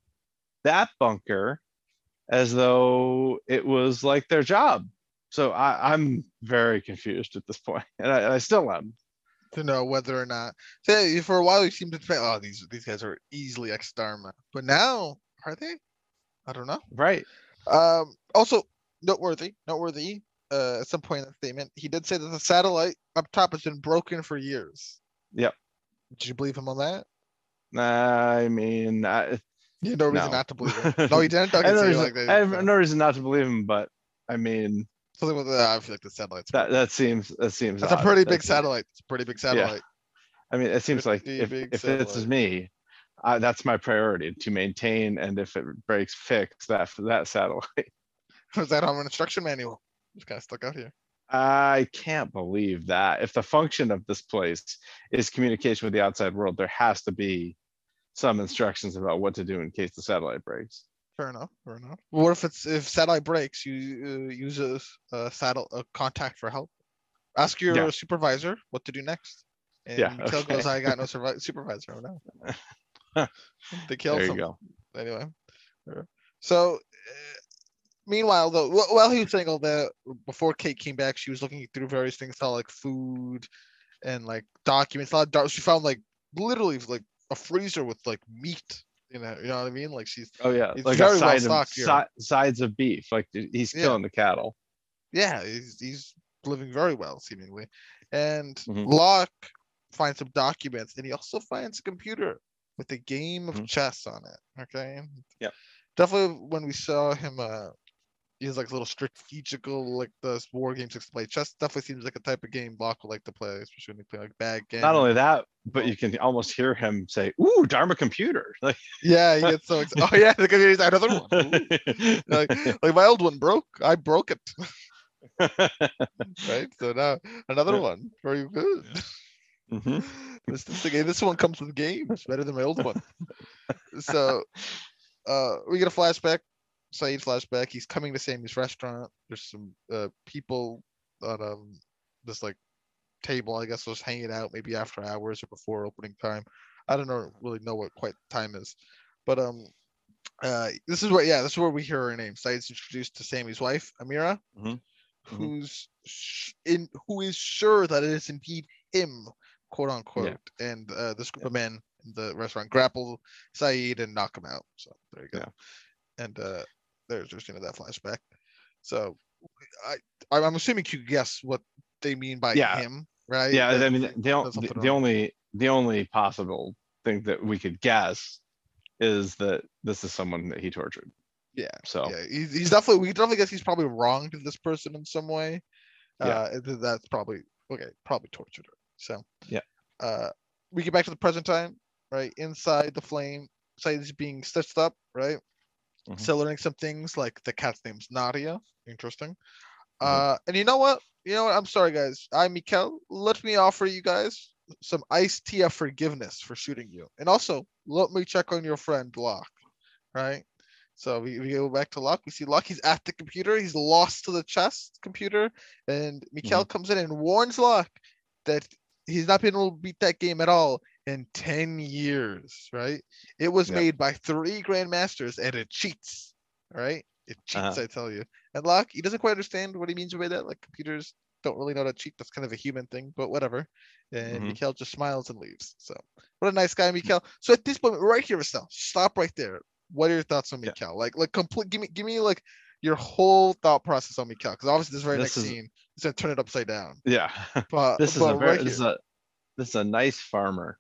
that bunker as though it was like their job. So I, I'm very confused at this point, and I, I still am. To know whether or not. Say for a while you seemed to think, oh, these these guys are easily ex Dharma, but now are they? I don't know. Right. Um. Also noteworthy, noteworthy. Uh, at some point in that statement, he did say that the satellite up top has been broken for years. Yep. Did you believe him on that? I mean, I, You no reason No. not to believe him. No, he didn't. I, no reason, like that. I have no reason not to believe him, but I mean, Something with uh, I feel like the satellite's that that seems that seems. That's a odd. pretty big satellite. It's a pretty big satellite. Yeah. I mean, it seems like if, if this is me, uh, that's my priority to maintain, and if it breaks, fix that that satellite. Was that on an instruction manual? Just kind of stuck out here. I can't believe that. If the function of this place is communication with the outside world, there has to be some instructions about what to do in case the satellite breaks. Fair enough. Fair enough. What if it's if satellite breaks, you uh, use a saddle a contact for help. Ask your Yeah. supervisor what to do next. And Yeah, okay. goes, I got no supervisor. Oh no. they killed There you him. go. Anyway. uh, So meanwhile, though, wh- while he was saying all that, before Kate came back, she was looking through various things, saw like food and like documents. A lot of doc- she found like literally like a freezer with like meat. You know, you know what I mean? Like she's Oh, yeah, It's like very well of, stocked here. si- sides of beef, like he's Yeah. killing the cattle. yeah, he's, he's living very well seemingly. And Mhm. Locke finds some documents, and he also finds a computer with a game of Mhm. chess on it. Okay. Yeah. Definitely, when we saw him, uh, he's like a little strategical, like the war games to play. Chess definitely seems like a type of game Locke would like to play, especially when he play like backgammon. Not only that, but you can almost hear him say, ooh, Dharma computer. Like, Yeah, he gets so excited. Oh yeah, the computer's another one. Like, like my old one broke. I broke it. Right. So now another one. Very good. Mhm. This, this one comes with games better than my old one. so uh we get a flashback. Saeed flashback. He's coming to Sammy's restaurant. There's some uh people on um this like table, I guess, was hanging out maybe after hours or before opening time. I don't know really know what quite time is. But um uh this is where yeah, this is where we hear her name. Saeed's introduced to Sammy's wife, Amira, Mhm. Mhm. who's sh- in who is sure that it is indeed him, quote unquote. And uh, this group of men in the restaurant grapple Saeed and knock him out. So there you go. Yeah. And uh, there's just you know that flashback. So I I'm assuming you guess what they mean by Yeah. him, right? yeah, That I mean, the, o- the, the only, the only possible thing that we could guess is that this is someone that he tortured. yeah. So, Yeah, he's, he's definitely we definitely guess he's probably wronged this person in some way. Yeah. Uh, that's probably okay. Probably tortured her. So Yeah. Uh, we get back to the present time, right? Inside the flame, Saeed's being stitched up, right? Mhm. Still learning some things like the cat's name's Nadia. Interesting. Mhm. Uh, and you know what? You know what? I'm sorry, guys. I'm Mikhail. Let me offer you guys some iced tea of forgiveness for shooting you, and also let me check on your friend Locke, right? So we, we go back to Locke. We see Locke. He's at the computer. He's lost to the chess computer, and Mikhail comes in and warns Locke that he's not been able to beat that game at all in 10 years, right? It was Yep. made by three grandmasters and it cheats, right? It cheats, Uh-huh. I tell you. And Locke, he doesn't quite understand what he means by that. Like computers don't really know how to cheat. That's kind of a human thing, but whatever. And Mhm. Mikhail just smiles and leaves. So what a nice guy, Mikhail. So at this point, right here, Estelle, stop right there. What are your thoughts on Yeah. Like, like complete. Give me, give me like your whole thought process on Mikhail, because obviously this very This next is- scene is gonna turn it upside down. yeah, But this is a very, right this is a, this is a nice farmer.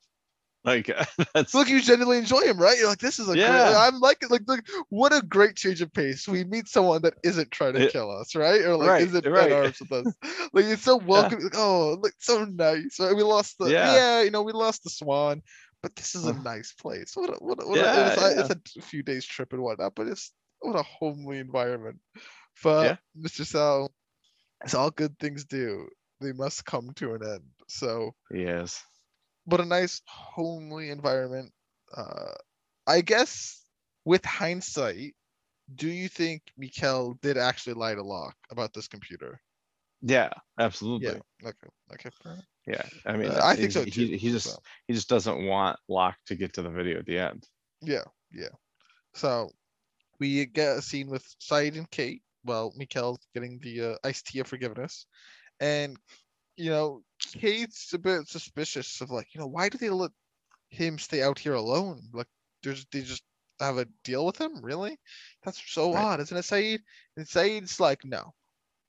Like, that's, look, you genuinely enjoy him, right? You're like, this is a great, Yeah. I'm like, like, look, what a great change of pace. We meet someone that isn't trying to Yeah. kill us, right? Or like Right, isn't right. at arms with us. Like it's so welcome. Like, oh, look, so nice. Right? We lost the, yeah. Yeah. you know, we lost the swan, but this is a nice place. What, a, what, a, what a, Yeah, a- yeah. it's a few days trip and whatnot, but it's what a homely environment. But Yeah. Mr. Sal, as all good things do, they must come to an end. So yes. but a nice homely environment. Uh, I guess with hindsight, do you think Mikhail did actually lie to Locke about this computer? Yeah, absolutely. Yeah. Okay. Okay. Yeah, I mean, Uh, I think so He, he just so. he just doesn't want Locke to get to the video at the end. Yeah. Yeah. So we get a scene with Saeed and Kate. Well, Mikhail's getting the uh, iced tea of forgiveness, and you know Kate's a bit suspicious of like you know why do they let him stay out here alone? Like there's they just have a deal with him? Really? That's so Right. odd, isn't it, Saeed? And Saeed's like, no,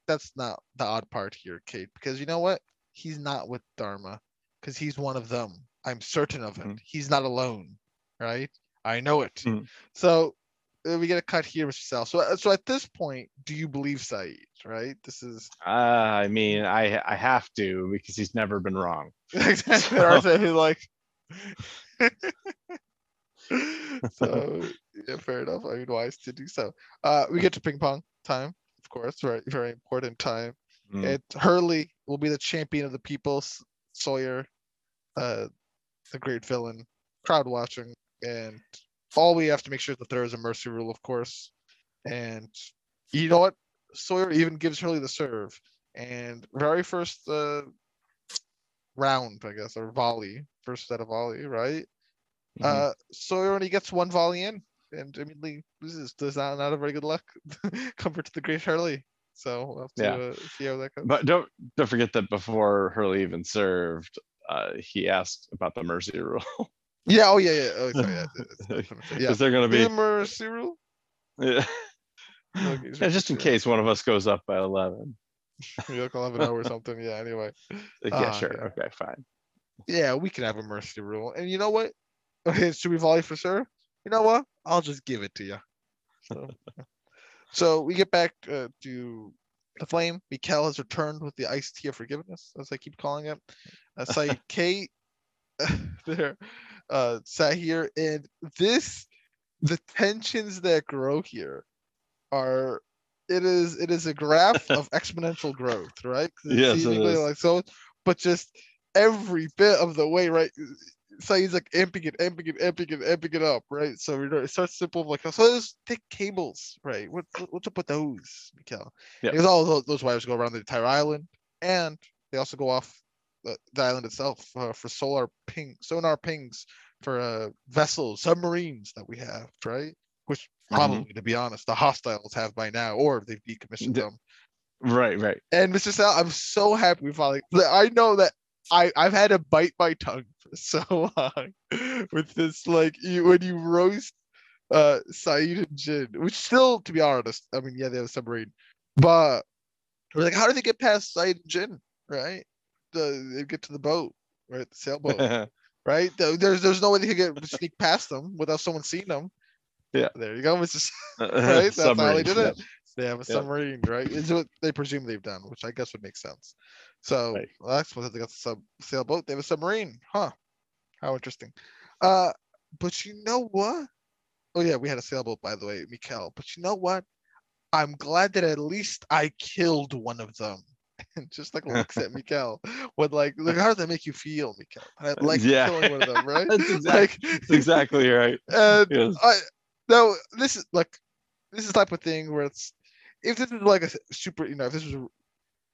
that's not the odd part here, Kate, because you know what? He's not with Dharma, because he's one of them. I'm certain of it. Mhm. He's not alone, right? I know it. Mhm. So we get a cut here, Mr. Sal. So, uh, so at this point, do you believe Saeed? Right? This is Uh, I mean, I I have to because he's never been wrong. exactly So- like. so yeah, fair enough. I mean, wise to do so. Uh, we get to ping pong time, of course, very very important time. Mm, It Hurley will be the champion of the people. Sawyer, uh, the great villain, crowd watching, and all we have to make sure that there is a mercy rule, of course. And you know what? Sawyer even gives Hurley the serve, and very first uh, round, I guess, or volley, first set of volley, right? mhm. Uh, Sawyer only gets one volley in, and I mean, Lee loses. Does not not a very good luck compared to the Great Hurley. So we'll have to uh, see how that goes. But don't don't forget that before Hurley even served, uh, he asked about the mercy rule. yeah. Oh yeah. Yeah. Oh sorry. Yeah. that's- that's what yeah. Is there gonna be? Boomer Cyril? Yeah, Okay, Yeah, just in case one of us goes up by eleven. Maybe like 11 or something. Yeah. Anyway. Like, yeah, Ah, sure. yeah. Okay, fine. Yeah, we can have a mercy rule. And you know what? Okay, should we volley for sure? You know what? I'll just give it to you. So, so we get back uh, to the flame. Mikhail has returned with the iced tea of forgiveness, as I keep calling it. Uh, Saeed Kate there uh, sat here, and this the tensions that grow here are it is it is a graph of exponential growth, right? Yes, like so, but just every bit of the way, right? So he's like amping it, amping it, amping it, amping it up, right? So you know, it starts simple, like so those thick cables, right? What, what- what's up with those, Mikhail? Yeah. Because all those, those wires go around the entire island, and they also go off the, the island itself uh, for solar ping, sonar pings for uh, vessels, submarines that we have, right? Which Mhm. probably, to be honest, the hostiles have by now, or they've decommissioned The- them. Right, right. And Mr. Sal, I'm so happy we finally. I know that I I've had to bite my tongue for so long with this. Like you, when you roast uh Saeed and Jin, which still, to be honest, I mean, yeah, they have a submarine, but we're like, how do they get past Saeed and Jin? Right? The, they get to the boat, right? The sailboat, right? There- There's there's no way they could get sneak past them without someone seeing them. Yeah. There you go, Mr. S- Right? That's how they did yeah. it. They have a submarine, right? Is what they presume they've done, which I guess would make sense. So Right. well, that's what they got the sub sailboat. They have a submarine, huh? How interesting. Uh, but you know what? Oh yeah, we had a sailboat by the way, Mikhail. But you know what? I'm glad that at least I killed one of them. And just like looks at Mikhail with like, look, how does that make you feel, Mikhail? I like Yeah. killing one of them, right? That's exactly, Like, that's exactly right. and Yes. I no, this is like this is the type of thing where it's if this is like a super, you know, if this was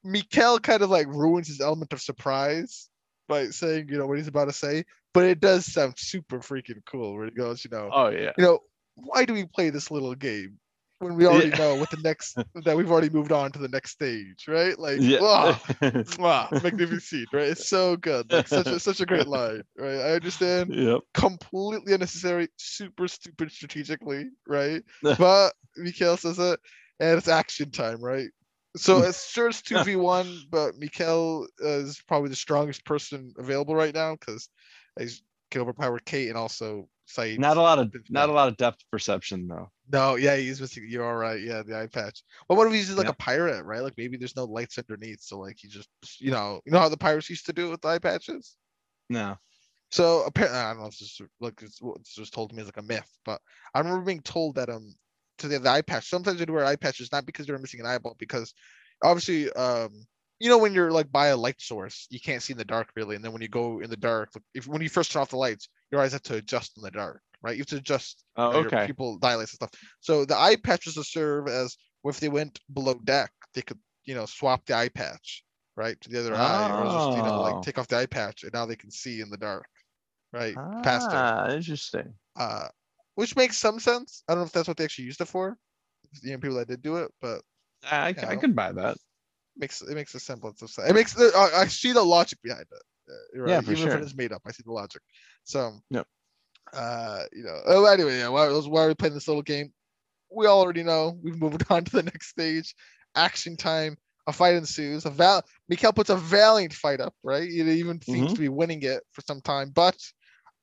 Mikhail kind of like ruins his element of surprise by saying, you know, what he's about to say, but it does sound super freaking cool where he goes, you know, Oh yeah. you know, why do we play this little game when we already Yeah. know what the next that we've already moved on to the next stage, right? Like, Yeah. wow, wow, magnificent, right? It's so good, like such a such a great line, right? I understand yep. completely unnecessary, super stupid strategically, right? but Mikhail says it, and it's action time, right? So it's sure it's two v one, but Mikhail is probably the strongest person available right now because he's can overpower Kate and also Saeed. Not a lot of not a lot of depth perception though. No, yeah, he's missing. You're all right. Yeah, the eye patch. But what if he's like Yeah. a pirate, right? Like maybe there's no lights underneath, so like he just, you know, you know how the pirates used to do it with the eye patches. No. So apparently, I don't know if this is like it's this was told to me as like a myth, but I remember being told that um to the, the eye patch. Sometimes they wear eye patches not because they're missing an eyeball, because obviously um you know when you're like by a light source, you can't see in the dark really, and then when you go in the dark, if when you first turn off the lights, your eyes have to adjust in the dark, right? You have to adjust Oh, know, your okay. pupil dilates and stuff. So the eye patches will serve as well, if they went below deck, they could you know swap the eye patch right to the other eye, or just you know Oh. like take off the eye patch, and now they can see in the dark, right? Ah, interesting. Uh, which makes some sense. I don't know if that's what they actually used it for. You know, people that did do it, but I, I, I could buy that. Makes it makes a semblance of sense. It makes the, I, I see the logic behind it. uh, you're Yeah, right? for Even if it is made up, I see the logic. So, Yep. uh, you know. Oh, anyway, yeah. Why, why are we playing this little game? We already know. We've moved on to the next stage. Action time. A fight ensues. A val. Mikhail puts a valiant fight up. Right. He even seems Mhm. to be winning it for some time, but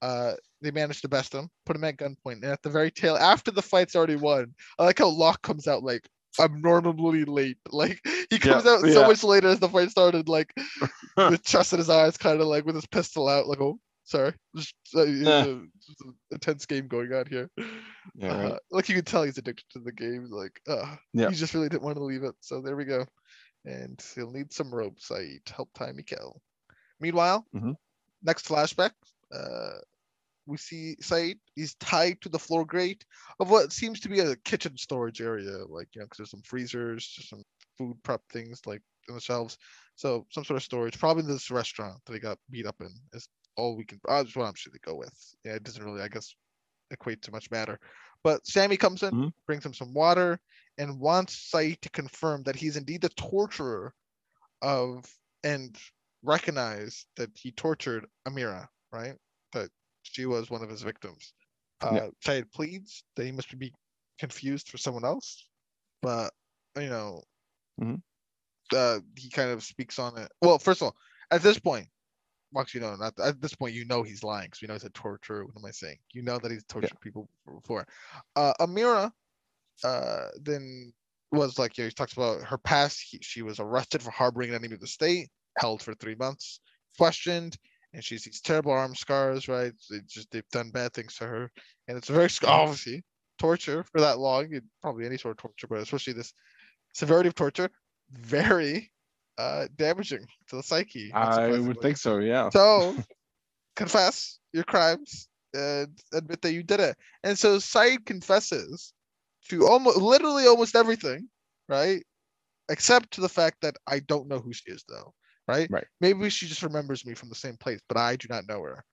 uh, they managed to best him, put him at gunpoint, and at the very tail, after the fight's already won, I like how Locke comes out like abnormally late. Like he comes out so much later as the fight started, like with trust in his eyes, kind of like with his pistol out, like oh, sorry, just, uh, Yeah. just an intense game going on here. Yeah, Uh, right. like you can tell he's addicted to the game. Like, uh, Yeah. he just really didn't want to leave it. So there we go. And he'll need some ropes. I Help time Mikhail. Meanwhile, Mhm. next flashback, uh, we see Saeed. is tied to the floor grate of what seems to be a kitchen storage area. Like, you know, because there's some freezers, some food prep things like in the shelves. So some sort of storage. Probably this restaurant that he got beat up in is all we can. That's what I'm sure they go with. Yeah, it doesn't really, I guess, equate to much matter. But Sammy comes in, Mhm. brings him some water, and wants Saeed to confirm that he's indeed the torturer of and recognize that he tortured Amira, right? That she was one of his victims. Uh, Yeah. Pleads that he must be confused for someone else, but you know, Mhm. uh, he kind of speaks on it. Well, first of all, at this point, Max, you know, not at this point, you know he's lying because we know he's a torturer. What am I saying? You know that he's tortured people before. Uh, Amira, uh, then was like, yeah, he talks about her past. He, she was arrested for harboring an enemy of the state, held for three months, questioned, and she's these terrible arm scars. Right? They just they've done bad things to her, and it's very obviously torture for that long. Probably any sort of torture, but especially this severity of torture, very uh damaging to the psyche. I would think so, yeah. So confess your crimes and admit that you did it. And so Saeed confesses to almost literally almost everything, right? Except to the fact that I don't know who she is though, right? Right. Maybe she just remembers me from the same place, but I do not know her.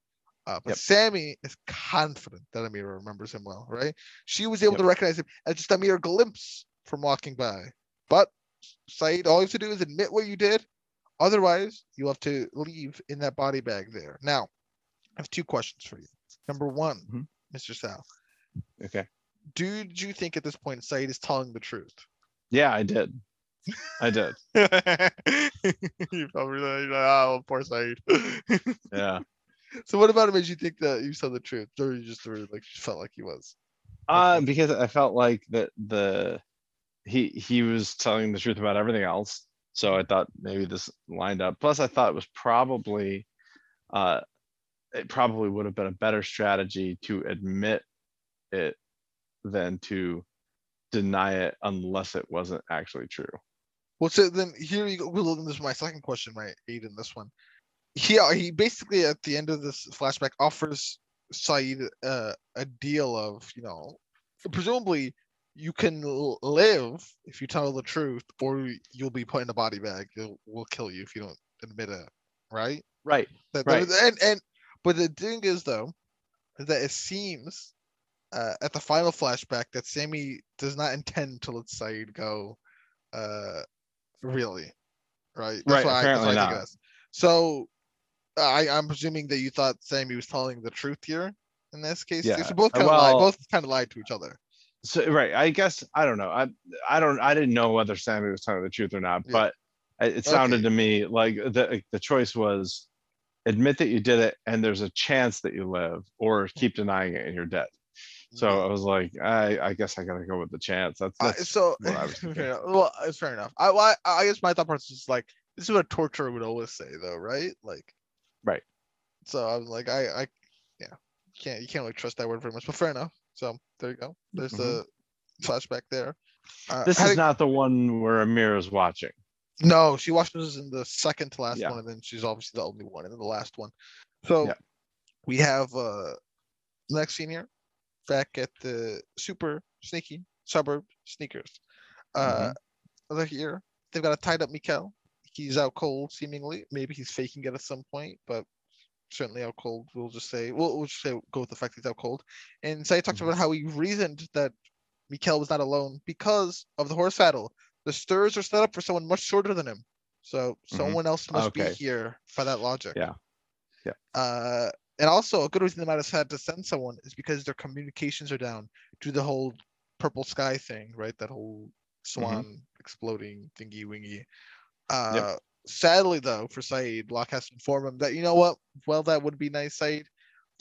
Uh, but Yep. Sammy is confident that Amira remembers him well, right? She was able Yep. to recognize him as just a mere glimpse from walking by. But Saeed, all you have to do is admit what you did. Otherwise, you'll have to leave in that body bag there. Now, I have two questions for you. Number one, Mhm. Mr. Sal, Okay. did you think at this point Saeed is telling the truth? Yeah, I did. I did. you probably like, oh, poor Saeed. Yeah. so, what about him made you think that you saw the truth, or you just sort of like felt like he was? Uh, because I felt like that the he he was telling the truth about everything else. So I thought maybe this lined up. Plus, I thought it was probably uh it probably would have been a better strategy to admit it than to deny it unless it wasn't actually true. Well, so then here you go. Well, this is my second question, right? Aid in this one. He uh, he basically at the end of this flashback offers Saeed uh, a deal of you know, presumably you can live if you tell the truth, or you'll be put in a body bag. It'll, we'll kill you if you don't admit it, right? Right. That, Right. and and but the thing is though, is that it seems uh, at the final flashback that Sammy does not intend to let Saeed go. Uh, really, right? Right, why I, that's apparently why I think not. is. So, I I'm presuming that you thought Sammy was telling the truth here in this case. Yeah, So both kind of lied. Both kind of lied to each other. So right, I guess I don't know. I I don't I didn't know whether Sammy was telling the truth or not, Yeah. but it it sounded Okay. to me like the the choice was admit that you did it and there's a chance that you live, or keep denying it and you're dead. So I was like, I I guess I gotta go with the chance. That's, Uh, so what I was fair well, it's fair enough. I, well, I I guess my thought process is like this is what a torturer would always say, though, right? Like, Right. So I was like, I, I, yeah, you can't you can't really trust that word very much, but fair enough. So there you go. There's the flashback there. Uh, Mm-hmm. this is did- not the one where Amira's watching. no, she watches in the second to last Yeah. one, and then she's obviously the only one in the last one. So Yeah. we have uh next scene here, back at the super sneaky suburb sneakers. Uh, Mm-hmm. they're here. They've got a tied up Mikhail. He's out cold, seemingly. Maybe he's faking it at some point, but certainly out cold. We'll just say we'll, we'll just say go with the fact he's out cold. And Saeed talks Mhm. about how he reasoned that Mikhail was not alone because of the horse saddle. The stirs are set up for someone much shorter than him. So Mhm. someone else must be here by that logic. Yeah. Yeah. Uh, and also a good reason they might have had to send someone is because their communications are down due to the whole purple sky thing, right? That whole mm-hmm. swan exploding thingy wingy. Uh, sadly though, for Saeed, Locke has to inform him that you know what? Well, that would be nice, Saeed.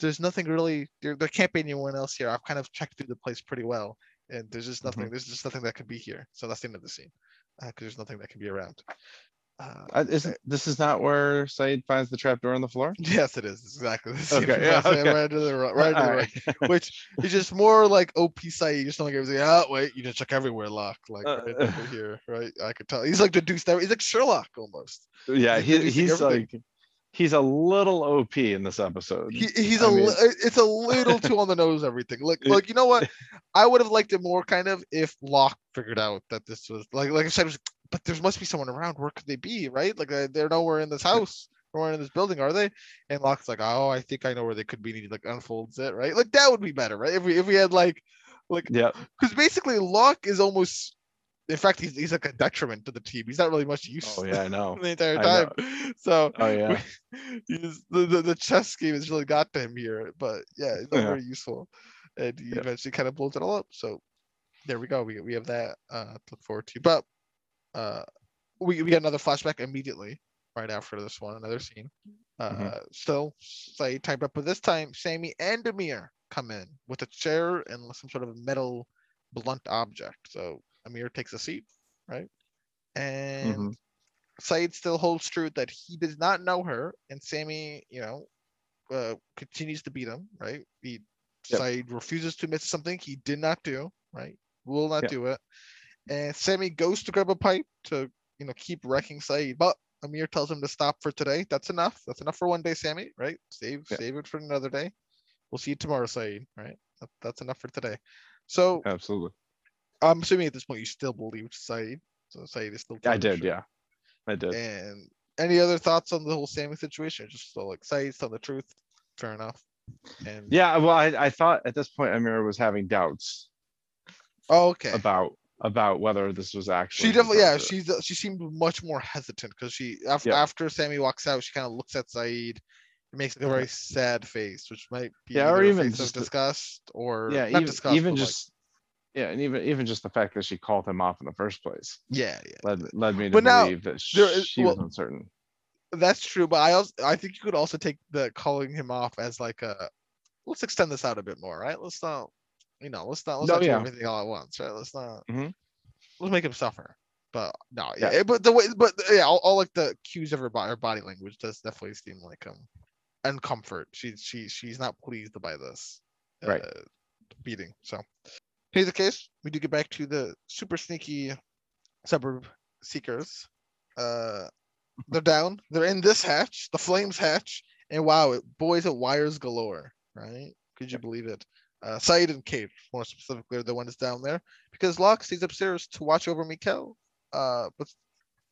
There's nothing really. There, there can't be anyone else here. I've kind of checked through the place pretty well, and there's just mm-hmm. nothing. There's just nothing that could be here. So that's the end of the scene, uh, because there's nothing that can be around. Uh, Uh, isn't this is not where Saeed finds the trap door on the floor? yes, it is exactly. the scene Okay, yeah, okay. Right to the right, right to the All right. right. Which is just more like OP Saeed, just knowing everything. Oh wait, you just check everywhere, Locke. Like Uh, right over here, right? I could tell. He's like deduced. every- He's like Sherlock almost. yeah, He's he, he's everything. like he's a little OP in this episode. He, he's I a mean- li- it's a little too on the nose everything like like you know what i would have liked it more kind of if locke figured out that this was like like i said but there must be someone around where could they be right like uh, they're nowhere in this house nowhere in this building are they and locke's like oh i think i know where they could be and he like unfolds it right like that would be better right if we if we had like Like, yeah, because basically Locke is almost, in fact, he's, he's like a detriment to the team. He's not really much use Oh yeah, I know. the entire time. So Oh yeah. he's, the, the the chess game has really got to him here. But yeah, it's not Yeah. very useful, and he Yeah. eventually kind of blows it all up. So there we go. We we have that uh, to look forward to. But uh, we we get another flashback immediately right after this one, another scene. Uh, Mhm. Still, say typed up, but this time Sammy and Amir come in with a chair and some sort of metal blunt object. So Amir takes a seat, right? And Mhm. Saeed still holds true that he does not know her, and Sammy, you know, uh, continues to beat him, right? He Yep. Saeed refuses to admit something he did not do, right? Will not Yep. do it. And Sammy goes to grab a pipe to, you know, keep wrecking Saeed. but Amir tells him to stop for today. That's enough. That's enough for one day, Sammy, right? Save Yeah. save it for another day. We'll see you tomorrow, Saeed, right? That, that's enough for today. So Absolutely. I'm assuming at this point you still believed Saeed. So Saeed is still I did. truth. Yeah. I did. And any other thoughts on the whole Sammy situation? Just so like Saeed's telling the truth. Fair enough. And Yeah. Well, I, I thought at this point Amir was having doubts oh, okay. about about whether this was actually. She definitely, yeah, she's she seemed much more hesitant because she after Yeah. after Sammy walks out, she kind of looks at Saeed, and makes a very sad face, which might be Yeah, or a even face just of disgust or Yeah. not Even, disgust, even but, like- just. Yeah, and even even just the fact that she called him off in the first place yeah, yeah, led led me to But now, believe that there is- she was uncertain. that's true. But I also I think you could also take the calling him off as like a let's extend this out a bit more, right? Let's not, you know, let's not let's No, not do everything all at once, right? Let's not Mhm. let's make him suffer. But no, Yeah. yeah, but the way, but yeah, all, all like the cues of her body, her body language does definitely seem like um, uncomfort. She's she she's not pleased by this, Right. uh, beating. So, here's the case. We do get back to the super sneaky suburb seekers. Uh, they're down. They're in this hatch, the flames hatch, and wow, it, boys, it wires galore. Right? Could you believe it? Uh, Saeed and Kate, more specifically, are the ones down there because Locke stays upstairs to watch over Mikhail. Uh, but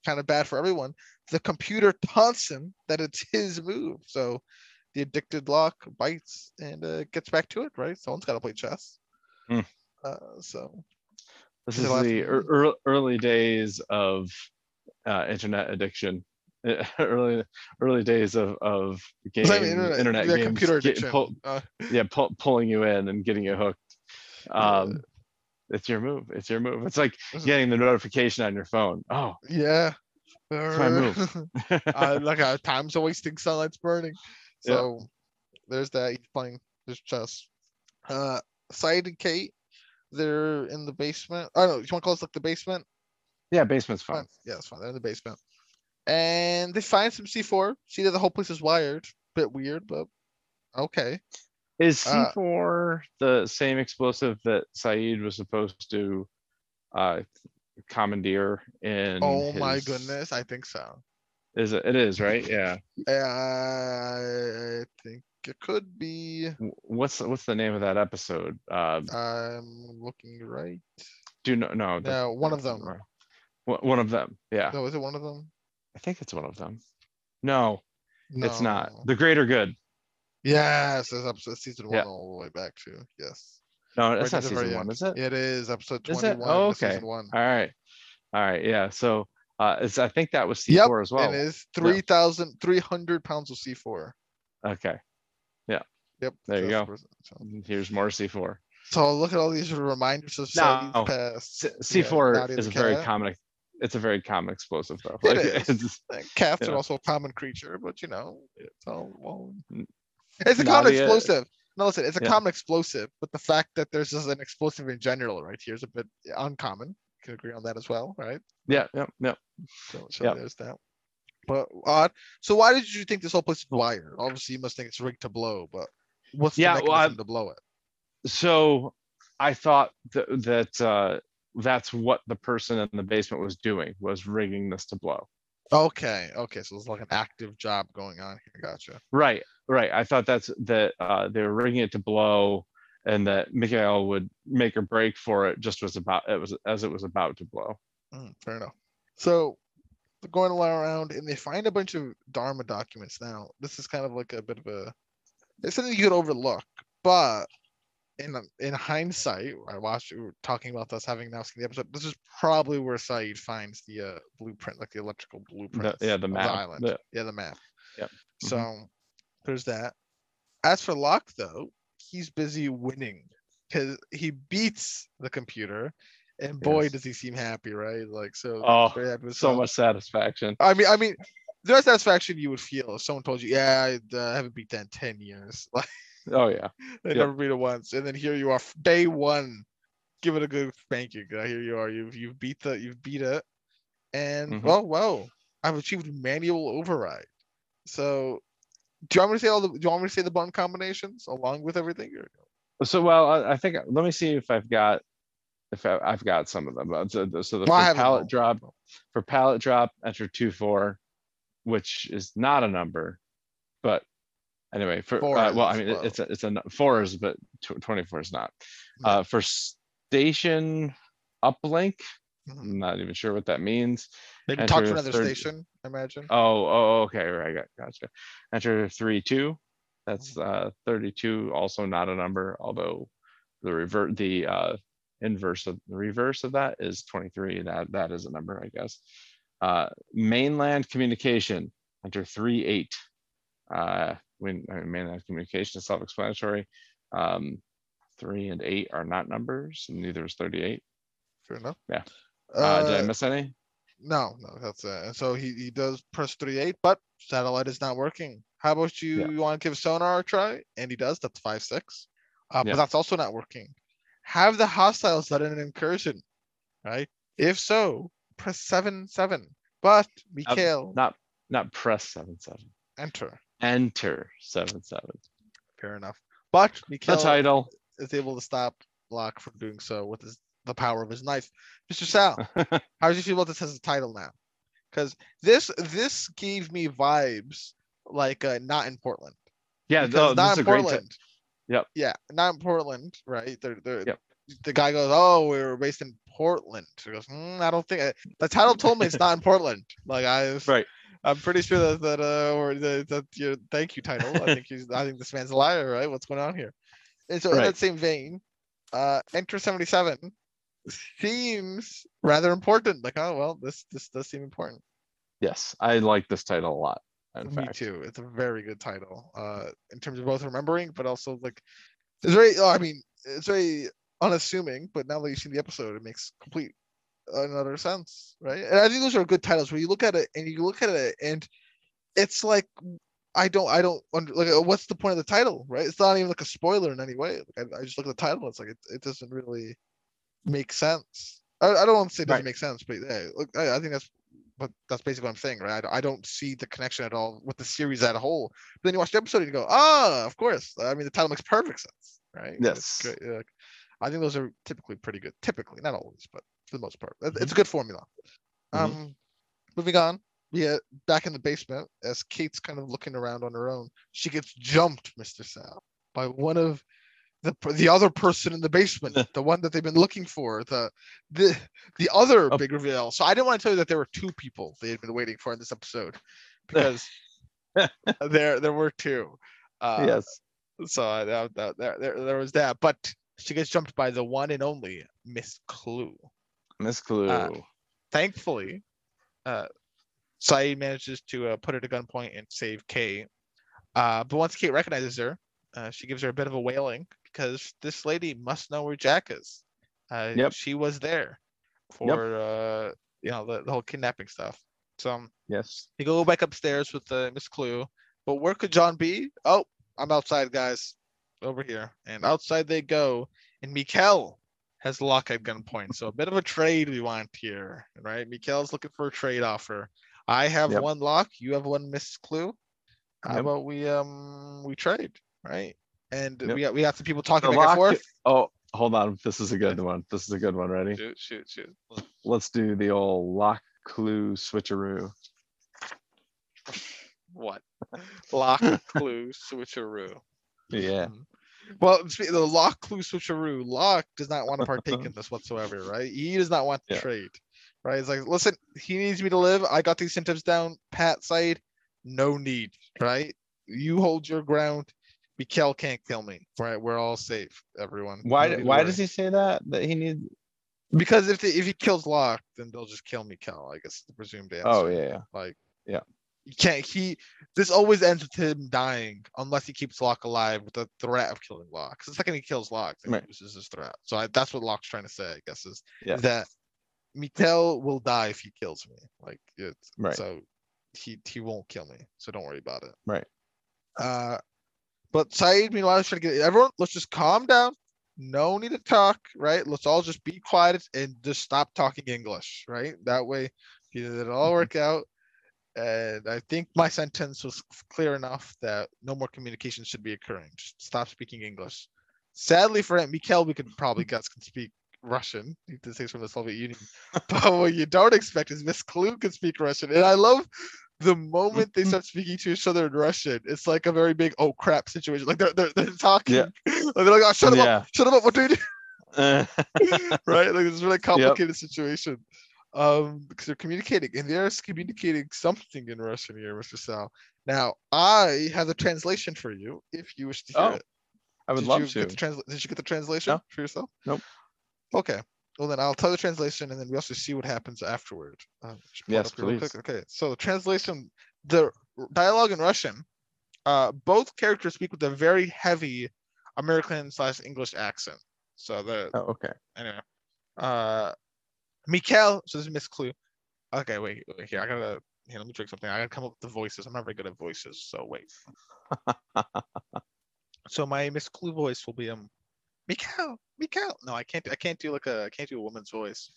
kind of bad for everyone. The computer taunts him that it's his move. So the addicted Locke bites and uh, gets back to it. Right? Someone's got to play chess. Hmm. Uh, so This Is is it last the one? ear- early days of uh, internet addiction. early early days of of game that internet, internet yeah, games computer get- pull- Uh, yeah pull, pulling you in and getting you hooked. Yeah. Um, it's your move. It's your move. It's like getting the notification on your phone. Oh, yeah. my move. uh, like uh, time's a wasting, sunlight's burning. Yeah. So there's that. He's playing this chess. Uh, Saeed and Kate, they're in the basement. I don't know. You want to call this like the basement? yeah, basement's Fine. fun. Yeah, it's fine. They're in the basement. And they find some C4. See that the whole place is wired. Bit weird, but okay. Is Uh, C4 the same explosive that Saeed was supposed to uh, commandeer in? oh my his- goodness, I think so. Is it? It is right. Yeah. I think it could be. W- What's what's the name of that episode? Uh, I'm looking right. do no no. the- No, one of them. One one of them. Yeah, No, is it one of them? I think it's one of them. No, it's not. The Greater Good. Yes, it's episode season one Yeah. all the way back to yes. No, that's Right not at the very season one, is it? It is episode Is it? twenty-one. Oh, okay. Season one. All right, all right. Yeah. So uh, it's I think that was C4 Yep, as well. It is 3,000, 300 pounds of C four. Okay. Yeah. Yep. There you go. Here's more C4. so look at all these reminders of No. Past. C- Yeah, C4 Naughty is a very common. It's a very common explosive though. It Like, is. it's- Uh, Cats are also a common creature, but you know, it's all well. It's a common Nadia- explosive. No, listen, it's a Yeah. common explosive, but the fact that there's just an explosive in general right here is a bit uncommon. You can agree on that as well, right? yeah, yeah, yeah. So, so Yep. there's that. But odd. So why did you think this whole place is wired? Obviously, you must think it's rigged to blow, but what's Yeah, the well, mechanism I- to blow it? So I thought that that uh, that's what the person in the basement was doing was rigging this to blow. Okay, okay, so it's like an active job going on here. Gotcha. Right, right. I thought that's that uh, they were rigging it to blow, and that Mikhail would make a break for it. Just was about it was as it was about to blow. Mm, fair enough. So they're going around and they find a bunch of Dharma documents. Now, this is kind of like a bit of a it's something you could overlook, but in in hindsight, I watched we were talking about us having now seen the episode. This is probably where Saeed finds the uh, blueprint, like the electrical blueprint. yeah, the map, island. the- Yeah, the map. Yep. So there's that. As for Locke, though, he's busy winning because he beats the computer, and boy, Yes. does he seem happy, right? Like so. Oh, very happy with So much satisfaction. I mean, I mean, the satisfaction you would feel if someone told you, "Yeah, I uh, haven't beat that in ten years." Like Oh yeah. I Yep. never beat it once, and then here you are, day one. Give it a good spanking. Here you are. You've you've beat the you've beat it, and Mhm. well, well, I've achieved manual override. So, do you want me to say all the? Do you want me to say the button combinations along with everything? Or- So well, I, I think let me see if I've got if I, I've got some of them. Uh, So, the- so the Well, pallet drop for pallet drop enter two four, which is not a number, but anyway for uh, well I mean well. it's a, it's a four is but tw- twenty four is not. No. Uh, for station uplink, Mhm. I'm not even sure what that means. Maybe talk to another third- station. I imagine. Oh, oh, okay, right, got, gotcha. Enter three, two. That's uh thirty-two, also not a number, although the revert, the uh inverse of, the reverse of that is twenty-three, that, that is a number, I guess. Uh, mainland communication, enter three, eight. Uh, when, I mean, mainland communication is self-explanatory. Um, three and eight are not numbers, and neither is thirty-eight. Fair enough. Yeah. Uh, did I Uh, miss any? No, no, that's it. And so he, he does press 38, but satellite is not working. How about you, Yeah. you want to give sonar a try? And he does. That's five six. Uh, Yeah. But that's also not working. Have the hostiles done an incursion? Right. If so, press seven seven. But Mikhail, Not, not press seven, seven. enter. Enter seven, seven. Fair enough. But The title. is able to stop Locke from doing so with his, the power of his knife. Mr. Sal, How do you feel about this as a title now? Because this this gave me vibes like uh, not in Portland. Yeah, no, not in Portland. Yep. Yeah, not in Portland, right? They're, they're, Yep. The guy goes, "Oh, we were based in Portland." He goes, "Hmm, "I don't think I-" the title told me it's not in Portland." Like I, was, Right. I'm pretty sure that that uh, or that your thank you title. I think he's, I think this man's a liar, right? What's going on here? And so in that same vein, uh, Enter 77 seems rather important. Like, oh well, this this does seem important. Yes, I like this title a lot. In Me fact, too. It's a very good title. Uh, in terms of both remembering, but also like, it's very. oh, I mean, it's very unassuming. But now that you've seen the episode, it makes complete another sense, right? And I think those are good titles where you look at it and you look at it and it's like. I don't, I don't under, like. uh, What's the point of the title, right? It's not even like a spoiler in any way. Like, I, I just look at the title. It's like it, it doesn't really make sense. I, I don't want to say it doesn't Right. make sense, but yeah, look, I, I think that's but that's basically what I'm saying, right? I, I don't see the connection at all with the series as a whole. But then you watch the episode and you go, ah, of course. I mean, the title makes perfect sense, right? Yes. I think those are typically pretty good. Typically, not always, but for the most part, Mm-hmm. it's a good formula. Mhm. Um, moving on. we Yeah, back in the basement as Kate's kind of looking around on her own. She gets jumped, Mr. Sal, by one of the the other person in the basement, the one that they've been looking for, the the the other Oh. big reveal. So I didn't want to tell you that there were two people they had been waiting for in this episode because there there were two. Uh, yes, So that, there, there there was that, but she gets jumped by the one and only Miss Klugh. Miss Klugh. uh, Thankfully, uh, Saeed manages to uh, put her to gunpoint and save Kate. Uh, but once Kate recognizes her, uh, she gives her a bit of a wailing because this lady must know where Jack is. Uh, Yep. She was there for uh, you know the, the whole kidnapping stuff. So um, yes. you go back upstairs with uh, Miss Klugh. But where could John be? Oh, I'm outside, guys. Over here. And outside they go. And Mikhail has Locke at gunpoint. So a bit of a trade we want here, right? Mikhail's looking for a trade offer. I have Yep. one lock. You have one Miss Klugh. How Yep. about we um we trade, right? And Yep. we got we got some people talking The back and forth. Oh, hold on. This is a good one. This is a good one. Ready? Shoot, shoot, shoot. Let's do the old lock clue switcheroo. What? Lock, clue, switcheroo. Yeah. Well, the Locke clue switcheroo. Locke does not want to partake in this whatsoever, right? He does not want to Yeah. trade, right? It's like, listen, he needs me to live. I got these symptoms down. Pat side, no need, right? You hold your ground. Mikhail can't kill me. Right, we're all safe, everyone. Why, No d- need to why worry. does he say that? That he needs, Because if they, if he kills Locke, then they'll just kill Mikhail. I guess the presumed oh, answer. oh, yeah, yeah. Like, Yeah. You can't. He this always ends with him dying unless he keeps Locke alive with the threat of killing Locke. Because the second he kills Locke, then Right. he loses his threat. So I, that's what Locke's trying to say. I guess is Yeah. that Mikhail will die if he kills me. Like it's Right. so he he won't kill me. So don't worry about it. Right. Uh, but Saeed meanwhile is trying to get everyone. Let's just calm down. No need to talk. Right. Let's all just be quiet and just stop talking English. Right. That way, it'll all work out. And I think my sentence was clear enough that no more communication should be occurring. Just stop speaking English. Sadly for him, Mikhail, we could probably guess can speak Russian. He did say from the Soviet Union. but what you don't expect is Miss Klugh can speak Russian. And I love the moment they start speaking to each other in Russian. It's like a very big oh crap situation. Like they're they're, they're talking. Yeah. Like they're like, oh shut Yeah. up, shut up, what do you do? Right? Like it's a really complicated situation. Um, because they're communicating and they're communicating something in Russian here, Mr. Sal. Now, I have a translation for you if you wish to hear Oh, it. I would Did love you to. Get the transla- did you get the translation No. for yourself? Nope. Okay. Well, then I'll tell the translation and then we also see what happens afterward. Uh, just pull it Yes, up here real quick. please. Okay. So the translation, the dialogue in Russian, uh, both characters speak with a very heavy American slash English accent. So the Oh, okay. anyway. Uh Mikhail, so this is Miss Klugh. Okay, wait, wait here. I gotta here, let me drink something. I gotta come up with the voices. I'm not very good at voices, so wait. so my Miss Klugh voice will be um Mikhail, Mikhail. No, I can't I can't do like a I can't do a woman's voice.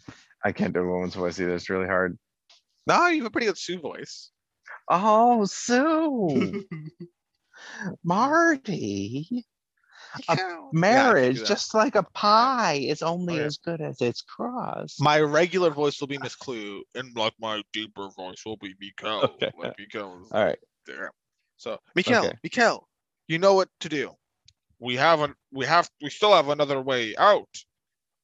I can't do a woman's voice either. It's really hard. No, you have a pretty good Sue voice. Oh, Sue, Marty. A Mikhail. Yeah, Marriage, just like a pie, is only yeah. as good as its crust. my regular voice will be Miss Klugh, and like my deeper voice will be Mikhail. Okay. Like Mikhail All right. there. So, Mikhail, Okay. Mikhail, you know what to do. We have a, we have, we still have another way out.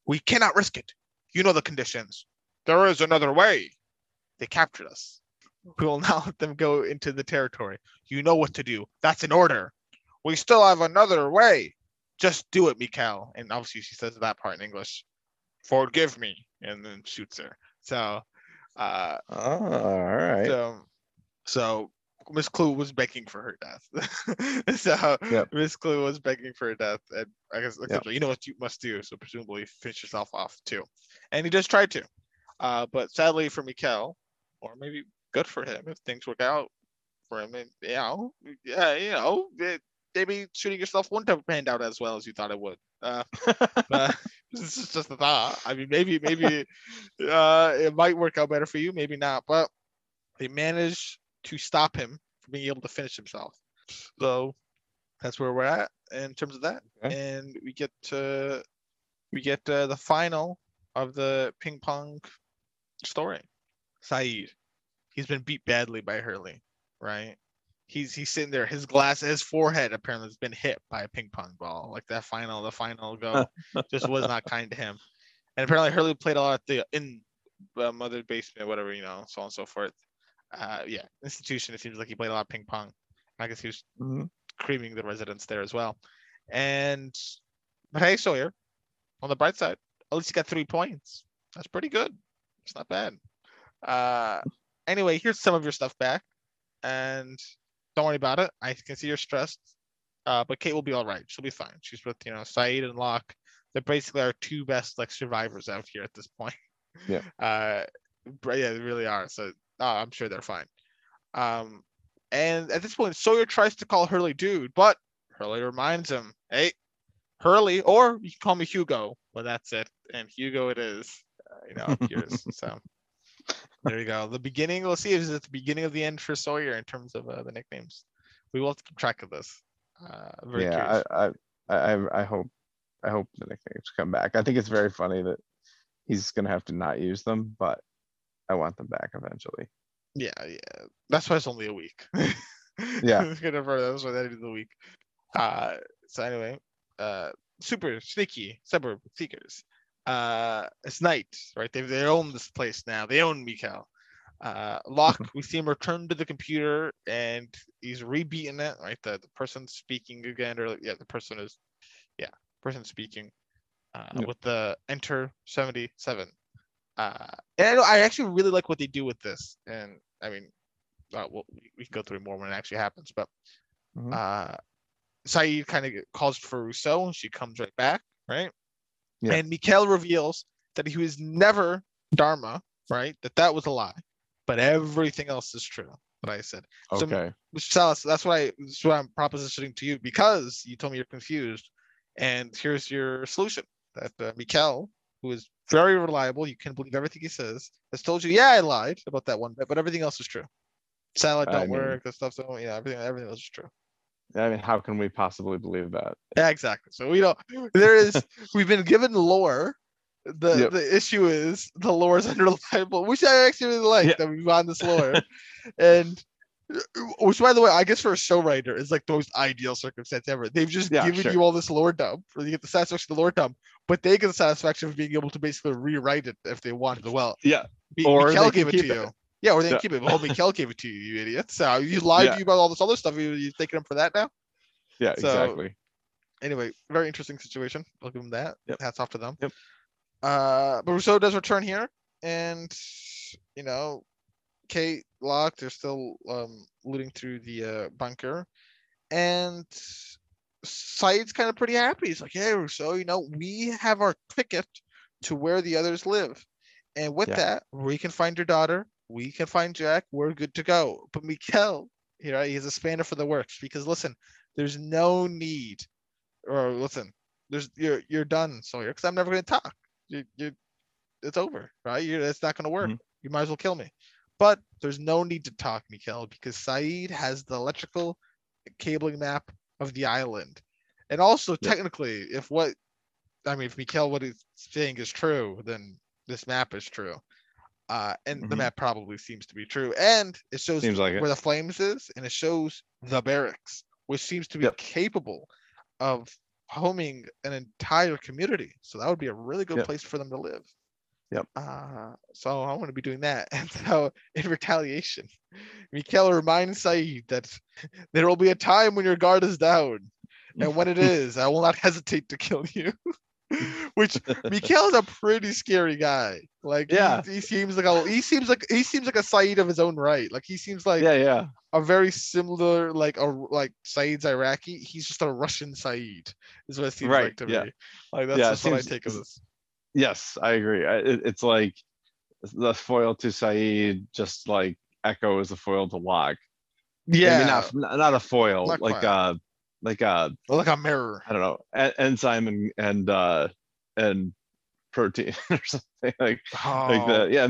We cannot risk it. You know the conditions. There is another way. They captured us. We will now let them go into the territory. You know what to do. That's an order. We still have another way. Just do it, Mikhail. And obviously, she says that part in English. Forgive me, and then shoots her. So, uh, Oh, all right. so, so Miss Klugh was begging for her death. so Yep. Miss Klugh was begging for her death, and I guess Yep. you know what you must do. So presumably, finish yourself off too. And he just tried to, uh, but sadly for Mikhail, or maybe good for him if things work out for him, and you know, yeah, you know, it, maybe shooting yourself wouldn't have panned out as well as you thought it would. Uh, but this is just a thought. I mean, maybe, maybe uh, it might work out better for you, maybe not. But they managed to stop him from being able to finish himself. So that's where we're at in terms of that. Okay. And we get to we get uh, the final of the ping pong story. Saeed, he's been beat badly by Hurley, right? He's he's sitting there. His glass, his forehead apparently has been hit by a ping pong ball. Like that final, the final go just was not kind to him. And apparently Hurley played a lot at the in uh, mother basement, whatever you know, so on and so forth. Uh, yeah, institution. It seems like he played a lot of ping pong. I guess he was Mhm. creaming the residents there as well. And but hey, Sawyer, on the bright side, at least he got three points. That's pretty good. It's not bad. Uh, anyway, here's some of your stuff back, and don't worry about it. I can see you're stressed, uh, but Kate will be all right. She'll be fine. She's with you know Saeed and Locke. They're basically our two best like survivors out here at this point. Yeah. Uh, but yeah, they really are. So uh, I'm sure they're fine. Um, and at this point, Sawyer tries to call Hurley dude, but Hurley reminds him, "Hey, Hurley, or you can call me Hugo." Well, that's it, and Hugo it is. Uh, you know, yours. so there you go. The beginning. We'll see if it's the beginning of the end for Sawyer in terms of uh, the nicknames. We will have to keep track of this. Uh, very yeah, curious. I, I, I, I hope, I hope the nicknames come back. I think it's very funny that he's gonna have to not use them, but I want them back eventually. Yeah, yeah. That's why it's only a week. Yeah. Whatever. That's why that is the week. Uh so anyway, uh super sneaky suburb seekers. Uh it's night, right? They they own this place now. They own Mikhail. Uh, Locke, we see him return to the computer and he's rebeating it, right? The, the person speaking again, or yeah, the person is, yeah, person speaking uh, Yep. with the enter 77. Uh, and I, know- I actually really like what they do with this. And I mean, uh, we'll, we- can go through more when it actually happens, but Mhm. uh, Saeed kind of calls for Rousseau and she comes right back, right? Yeah. And Mikhail reveals that he was never Dharma, right? That that was a lie, but everything else is true. What I said. So- Okay. Mr. Salas, that's what I that's what I'm propositioning to you because you told me you're confused. And here's your solution. That uh, Mikhail, who is very reliable, you can believe everything he says, has told you, yeah, I lied about that one bit, but everything else is true. Satellite I don't mean- work, that stuff don't, yeah, everything everything else is true. I mean, how can we possibly believe that? Yeah, exactly. So we don't there is we've been given lore. The Yep. the issue is the lore is unreliable, which I actually really like Yeah. that we've found this lore. and which by the way, I guess for a show writer is like the most ideal circumstance ever. They've just Yeah, given sure. you all this lore dump, or you get the satisfaction of the lore dump, but they get the satisfaction of being able to basically rewrite it if they wanted. Well, Yeah. Mi- Or they gave it to keep you. Yeah, or they Yeah. keep it. Well, Mikhail gave it to you, you idiot. So you lied Yeah. to you about all this other stuff. You you taking him for that now? Yeah, So- exactly. anyway, very interesting situation. I'll give them that. Yep. Hats off to them. Yep. Uh, but Rousseau does return here, and you know, Kate Locke, they're still um looting through the uh, bunker, and Saeed's kind of pretty happy. He's like, "Hey, Rousseau, you know, we have our ticket to where the others live, and with Yeah. that, we can find your daughter. We can find Jack. We're good to go." But you know, he's a spanner for the works because listen, there's no need or listen, there's you're you're done, Sawyer, because I'm never gonna talk. You you it's over, right? you it's not gonna work. Mhm. You might as well kill me. But there's no need to talk, Mikhail, because Saeed has the electrical cabling map of the island. And also Yeah. technically, if what I mean if Mikhail what he's saying is true, then this map is true. Uh, and the Mhm. map probably seems to be true. And it shows like it. where the flames is, and it shows the barracks, which seems to be Yep. capable of homing an entire community. So that would be a really good Yep. place for them to live. Yep. Uh, so I want to be doing that. And so in retaliation, Mikhail reminds Saeed that there will be a time when your guard is down. And when it is, I will not hesitate to kill you. Which Mikhail is a pretty scary guy. Like Yeah. he, seems like a he seems like he seems like a Saeed of his own right. Like he seems like yeah, yeah. a very similar like a like Saeed's Iraqi. He's just a Russian Saeed, is what it seems like to yeah. me. Like that's Yeah, just what I take of this. Yes, I agree. I- It, it's like the foil to Saeed, just like Eko is a foil to Locke. I mean, Yeah, not, not not a foil, like uh like uh like a mirror. I don't know, en- enzyme and and uh and protein or something like Oh, like that. Yeah,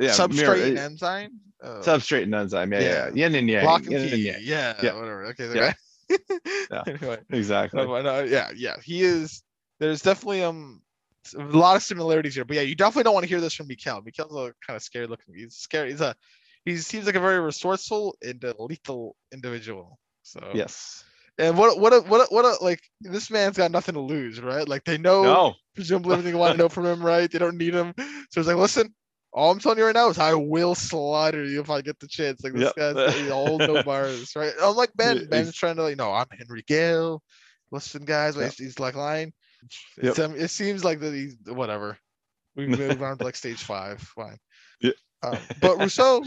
yeah. substrate mirror- and enzyme. Oh, substrate and enzyme. Yeah, yeah. Yeah. Yin and yang. lock and yin and yang. Yeah, Yeah. whatever. Okay, Yeah. Yeah. anyway, Exactly. but, uh, yeah, yeah. He is. There's definitely um a lot of similarities here, but yeah, you definitely don't want to hear this from Mikhail. Mikhail's a kind of scary looking. He's scary. He's a he seems like a very resourceful and a lethal individual. So Yes. And what what a, what a, what a, like this man's got nothing to lose, right? Like they know No. presumably everything they want to know from him, right? They don't need him. So it's like, listen, all I'm telling you right now is I will slaughter you if I get the chance. Like this Yep. guy's all no bars, right? I'm like Ben. Ben's trying to like, no, I'm Henry Gale. Listen, guys, Yep. he's, he's like lying. Yep. Um, it seems like that he's whatever. We move on to like stage five. Fine. Yeah. Um, but Rousseau,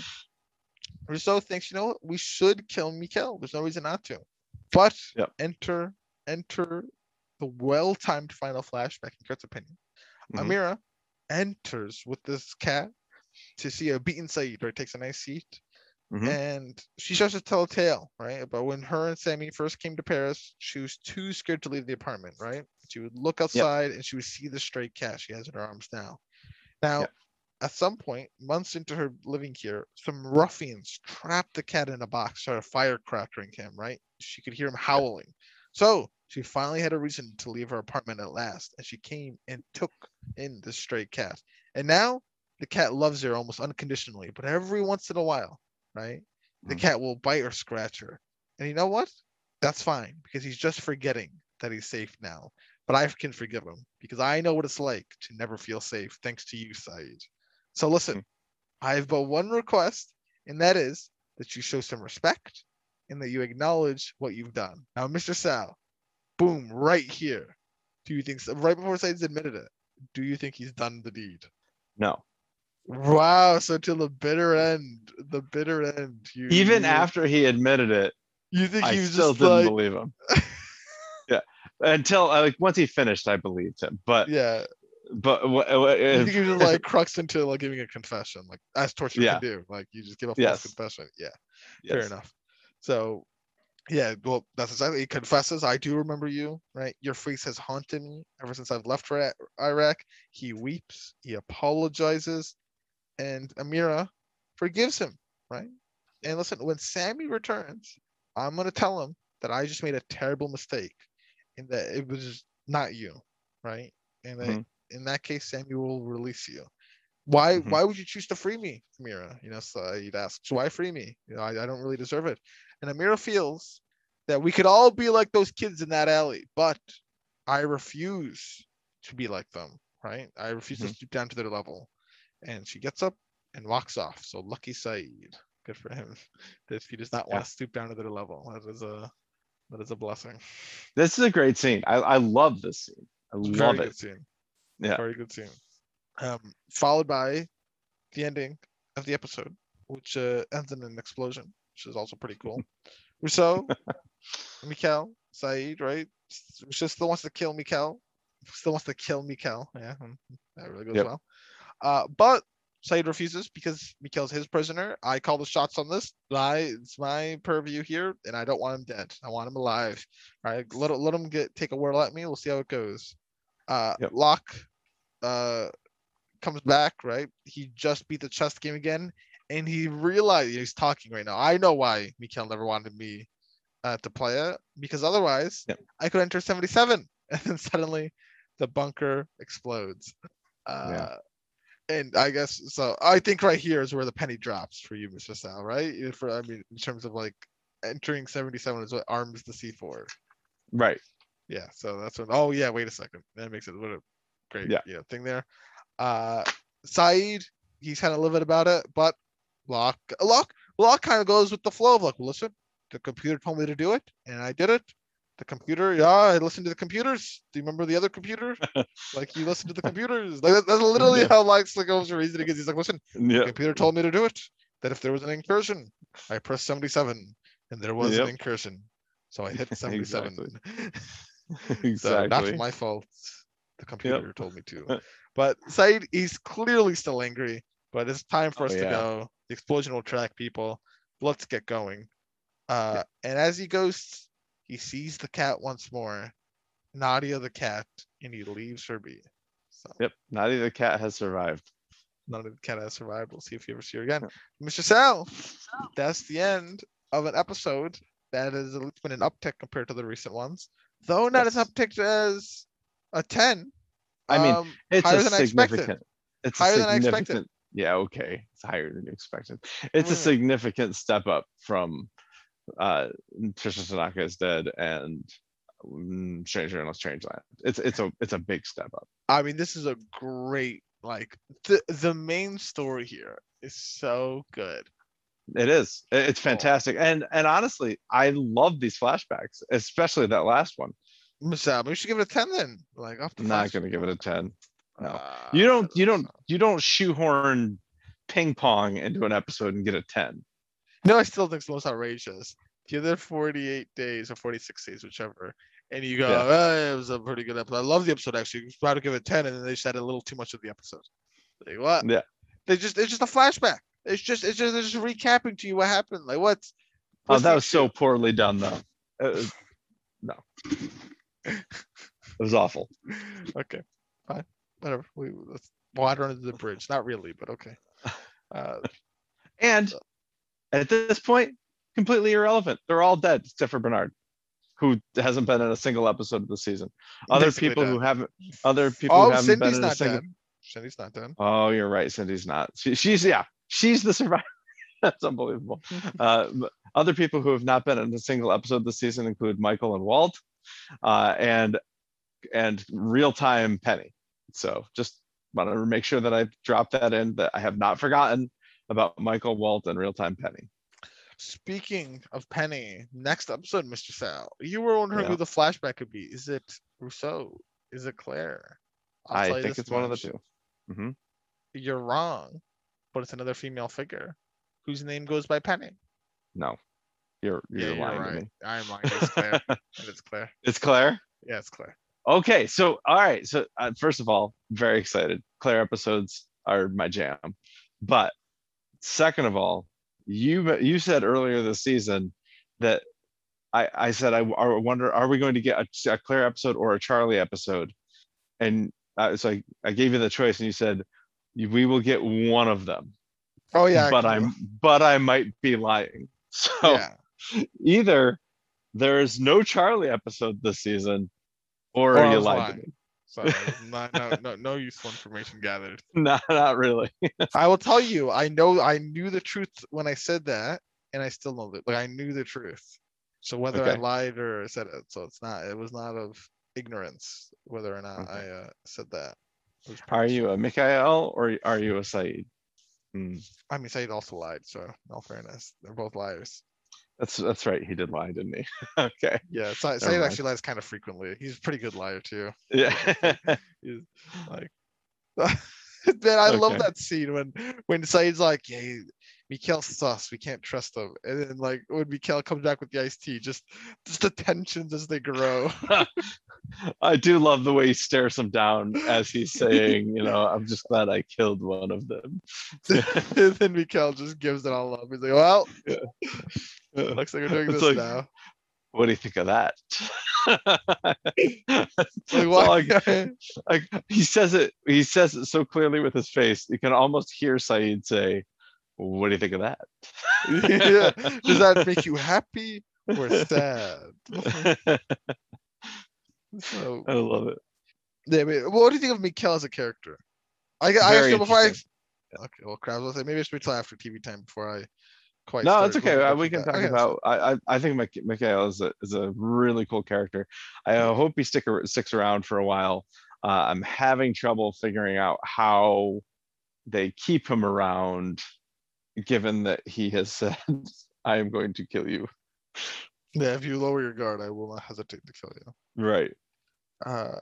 Rousseau thinks, you know what? We should kill Mikhail. There's no reason not to. But Yep. enter, enter the well-timed final flashback in Kurt's opinion. Mhm. Amira enters with this cat to see a beaten Saeed, right? Takes a nice seat. Mhm. And she starts to tell a tale, right? About when her and Sammy first came to Paris, she was too scared to leave the apartment, right? She would look outside and she would see the stray cat she has in her arms now. Now, Yep. at some point, months into her living here, some ruffians trapped the cat in a box, started firecrackering him, right? She could hear him howling. So she finally had a reason to leave her apartment at last, and she came and took in the stray cat. And now the cat loves her almost unconditionally, but every once in a while, right? The Mhm. cat will bite or scratch her. And you know what? That's fine because he's just forgetting that he's safe now. But I can forgive him because I know what it's like to never feel safe thanks to you, Saeed. So listen, I have but one request, and that is that you show some respect and that you acknowledge what you've done. Now, Mr. Sal, boom, right here. Do you think so? Right before Saeed's admitted it, do you think he's done the deed? No, Wow. So till the bitter end, the bitter end. You, even you, after he admitted it, you think I he was still just didn't like, believe him. yeah, until uh, like once he finished, I believed him. But yeah. but wha- wha- You think he was just like crux into like giving a confession, like as torture Yeah. can do. Like you just give a false Yes. confession. Yeah. yes. Fair enough. So, yeah, well, that's exactly. He confesses, "I do remember you." Right, your face has haunted me ever since I've left Iraq. He weeps. He apologizes, and Amira forgives him. Right, and listen, when Sammy returns, I'm gonna tell him that I just made a terrible mistake, and that it was not you. Right, and Mhm. in that case, Sammy will release you. Why? Mhm. Why would you choose to free me, Amira? You know, so you'd ask, so why free me? You know, I, I don't really deserve it. And Amira feels that we could all be like those kids in that alley, but I refuse to be like them, right? I refuse to Mhm. stoop down to their level. And she gets up and walks off. So lucky Saeed. Good for him. That he does not want to stoop down to their level. That is a that is a blessing. This is a great scene. I, I love this scene. I Very love good it. scene. Yeah. Very good scene. Um, followed by the ending of the episode, which uh, ends in an explosion, which is also pretty cool. Rousseau, Mikhail, Saeed, right? Rousseau still wants to kill Mikhail. Still wants to kill Mikhail. Yeah, mm, that really goes Yep. well. Uh, but Saeed refuses because Mikhail's his prisoner. I call the shots on this. I, it's my purview here, and I don't want him dead. I want him alive. All right, let, let him get take a whirl at me. We'll see how it goes. Uh, Yep. Locke uh, comes back, right? He just beat the chess game again, and he realized he's talking right now. I know why Mikhail never wanted me uh, to play it because otherwise Yep. I could enter 77, and then suddenly the bunker explodes. Uh, Yeah. And I guess so. I think right here is where the penny drops for you, Mr. Sal. Right? For I mean, in terms of like entering 77 is what arms the C4. Right. Yeah, so that's what. Oh yeah, wait a second. That makes it what a great Yeah. yeah. thing there. Uh, Saeed, he's kind of livid about it, but Locke, Locke, Locke kind of goes with the flow of like, well, listen, the computer told me to do it, and I did it. The computer, yeah, I listened to the computers. Do you remember the other computer? like you listened to the computers. Like that- that's literally Yeah. how Locke's like goes reasoning is. He's like, listen, the computer told me to do it. That if there was an incursion, I pressed 77, and there was Yep. an incursion, so I hit 77. So exactly. not my fault. The computer told me to. But Saeed, he's clearly still angry, but it's time for Oh, us to go. The explosion will track people. Let's get going. Uh, And as he goes, he sees the cat once more, Nadia the cat, and he leaves her be. So Yep. Nadia the cat has survived. Nadia the cat has survived. We'll see if you ever see her again. Mr. Sal, that's the end of an episode that has at been an uptick compared to the recent ones, though not as uptick as a 10. I mean, um, It's higher a than I expected. significant. It's Higher a than I expected. Yeah. Okay. It's higher than you expected. It's a Mm. significant step up from uh Tricia Tanaka is dead and mm, Stranger in a Strange Land. It's it's a it's a big step up. I mean, this is a great like the the main story here is so good. It is. It- It's Oh. fantastic. And and honestly, I love these flashbacks, especially that last one. Masab, we should give it a 10 then. Like off the I'm not flash. gonna give it a 10. No. Uh, You don't you don't you don't shoehorn ping pong into an episode and get a 10. No, I still think it's the most outrageous. The other 48 days or 46 days, whichever. And you go, Yeah. oh, it was a pretty good episode. I love the episode actually. About to give it 10, and then they just added a little too much of the episode. Like what? Yeah. They just it's just a flashback. It's just it's just it's just recapping to you what happened. Like what? Oh, that was so poorly done though. It was- no. It was awful. okay, whatever. We let's water under the bridge. Not really, but okay. Uh, And at this point, completely irrelevant. They're all dead except for Bernard, who hasn't been in a single episode of the season. Other people who haven't other people Oh, who haven't Cindy's been in a not single dead. Cindy's not dead. Oh, you're right. Cindy's not. She, she's yeah, she's the survivor. That's unbelievable. Uh, other people who have not been in a single episode this season include Michael and Walt, uh, and and real time Penny. So just want to make sure that I drop that in that I have not forgotten about Michael Walt and Real Time Penny. Speaking of Penny, next episode, Mr. Sal, you were wondering Yeah. who the flashback could be. Is it Rousseau? Is it Claire? I'll I think it's one of the much. two. hmm You're wrong, but it's another female figure whose name goes by Penny. No, you're you're yeah, lying you're to me. I'm lying. It's Claire. it's Claire. It's Claire. Yeah, it's Claire. Okay, so all right, so uh, first of all, very excited. Claire episodes are my jam, but second of all, you you said earlier this season that I I said I, I wonder are we going to get a, a Claire episode or a Charlie episode, and uh, so I, I gave you the choice, and you said we will get one of them, Oh yeah, but I'm but I might be lying. So yeah. either there is no Charlie episode this season, or, Or you lied lying. me. So not, no, no, no useful information gathered. No, not really. I will tell you, I know I knew the truth when I said that, and I still know that. Like I knew the truth. So whether I lied or said it, so it's not. It was not of ignorance whether or not Okay. I uh, said that. Are you a Mikhail or are you a Saeed? Hmm, I mean, Saeed also lied. So in all fairness, they're both liars. That's that's right. He did lie, didn't he? okay. Yeah, Never Saeed mind. actually lies kind of frequently. He's a pretty good liar too. Yeah. He's like, man, I love that scene when when Saeed's like, yeah, Mikhail's sus, we can't trust him. And then like when Mikhail comes back with the iced tea, just just the tensions as they grow. I do love the way he stares him down as he's saying, you know, I'm just glad I killed one of them. and then Mikhail just gives it all up. He's like, well, Yeah. Looks like we're doing this like- now. What do you think of that? Like, like- like he says it he says it so clearly with his face you can almost hear Saeed say what do you think of that yeah. Does that make you happy or sad? so i love it Yeah, but what do you think of Mikhail as a character? I, I Very actually before I okay, well, crap. I'll say maybe I should wait till after TV time before I quite. no it's okay uh, we can talk Okay, about I, I i think Mik- mikhail is a is a really cool character i uh, hope he stick sticks around for a while uh, i'm having trouble figuring out how they keep him around given that he has said i am going to kill you Yeah, if you lower your guard, I will not hesitate to kill you. right Uh,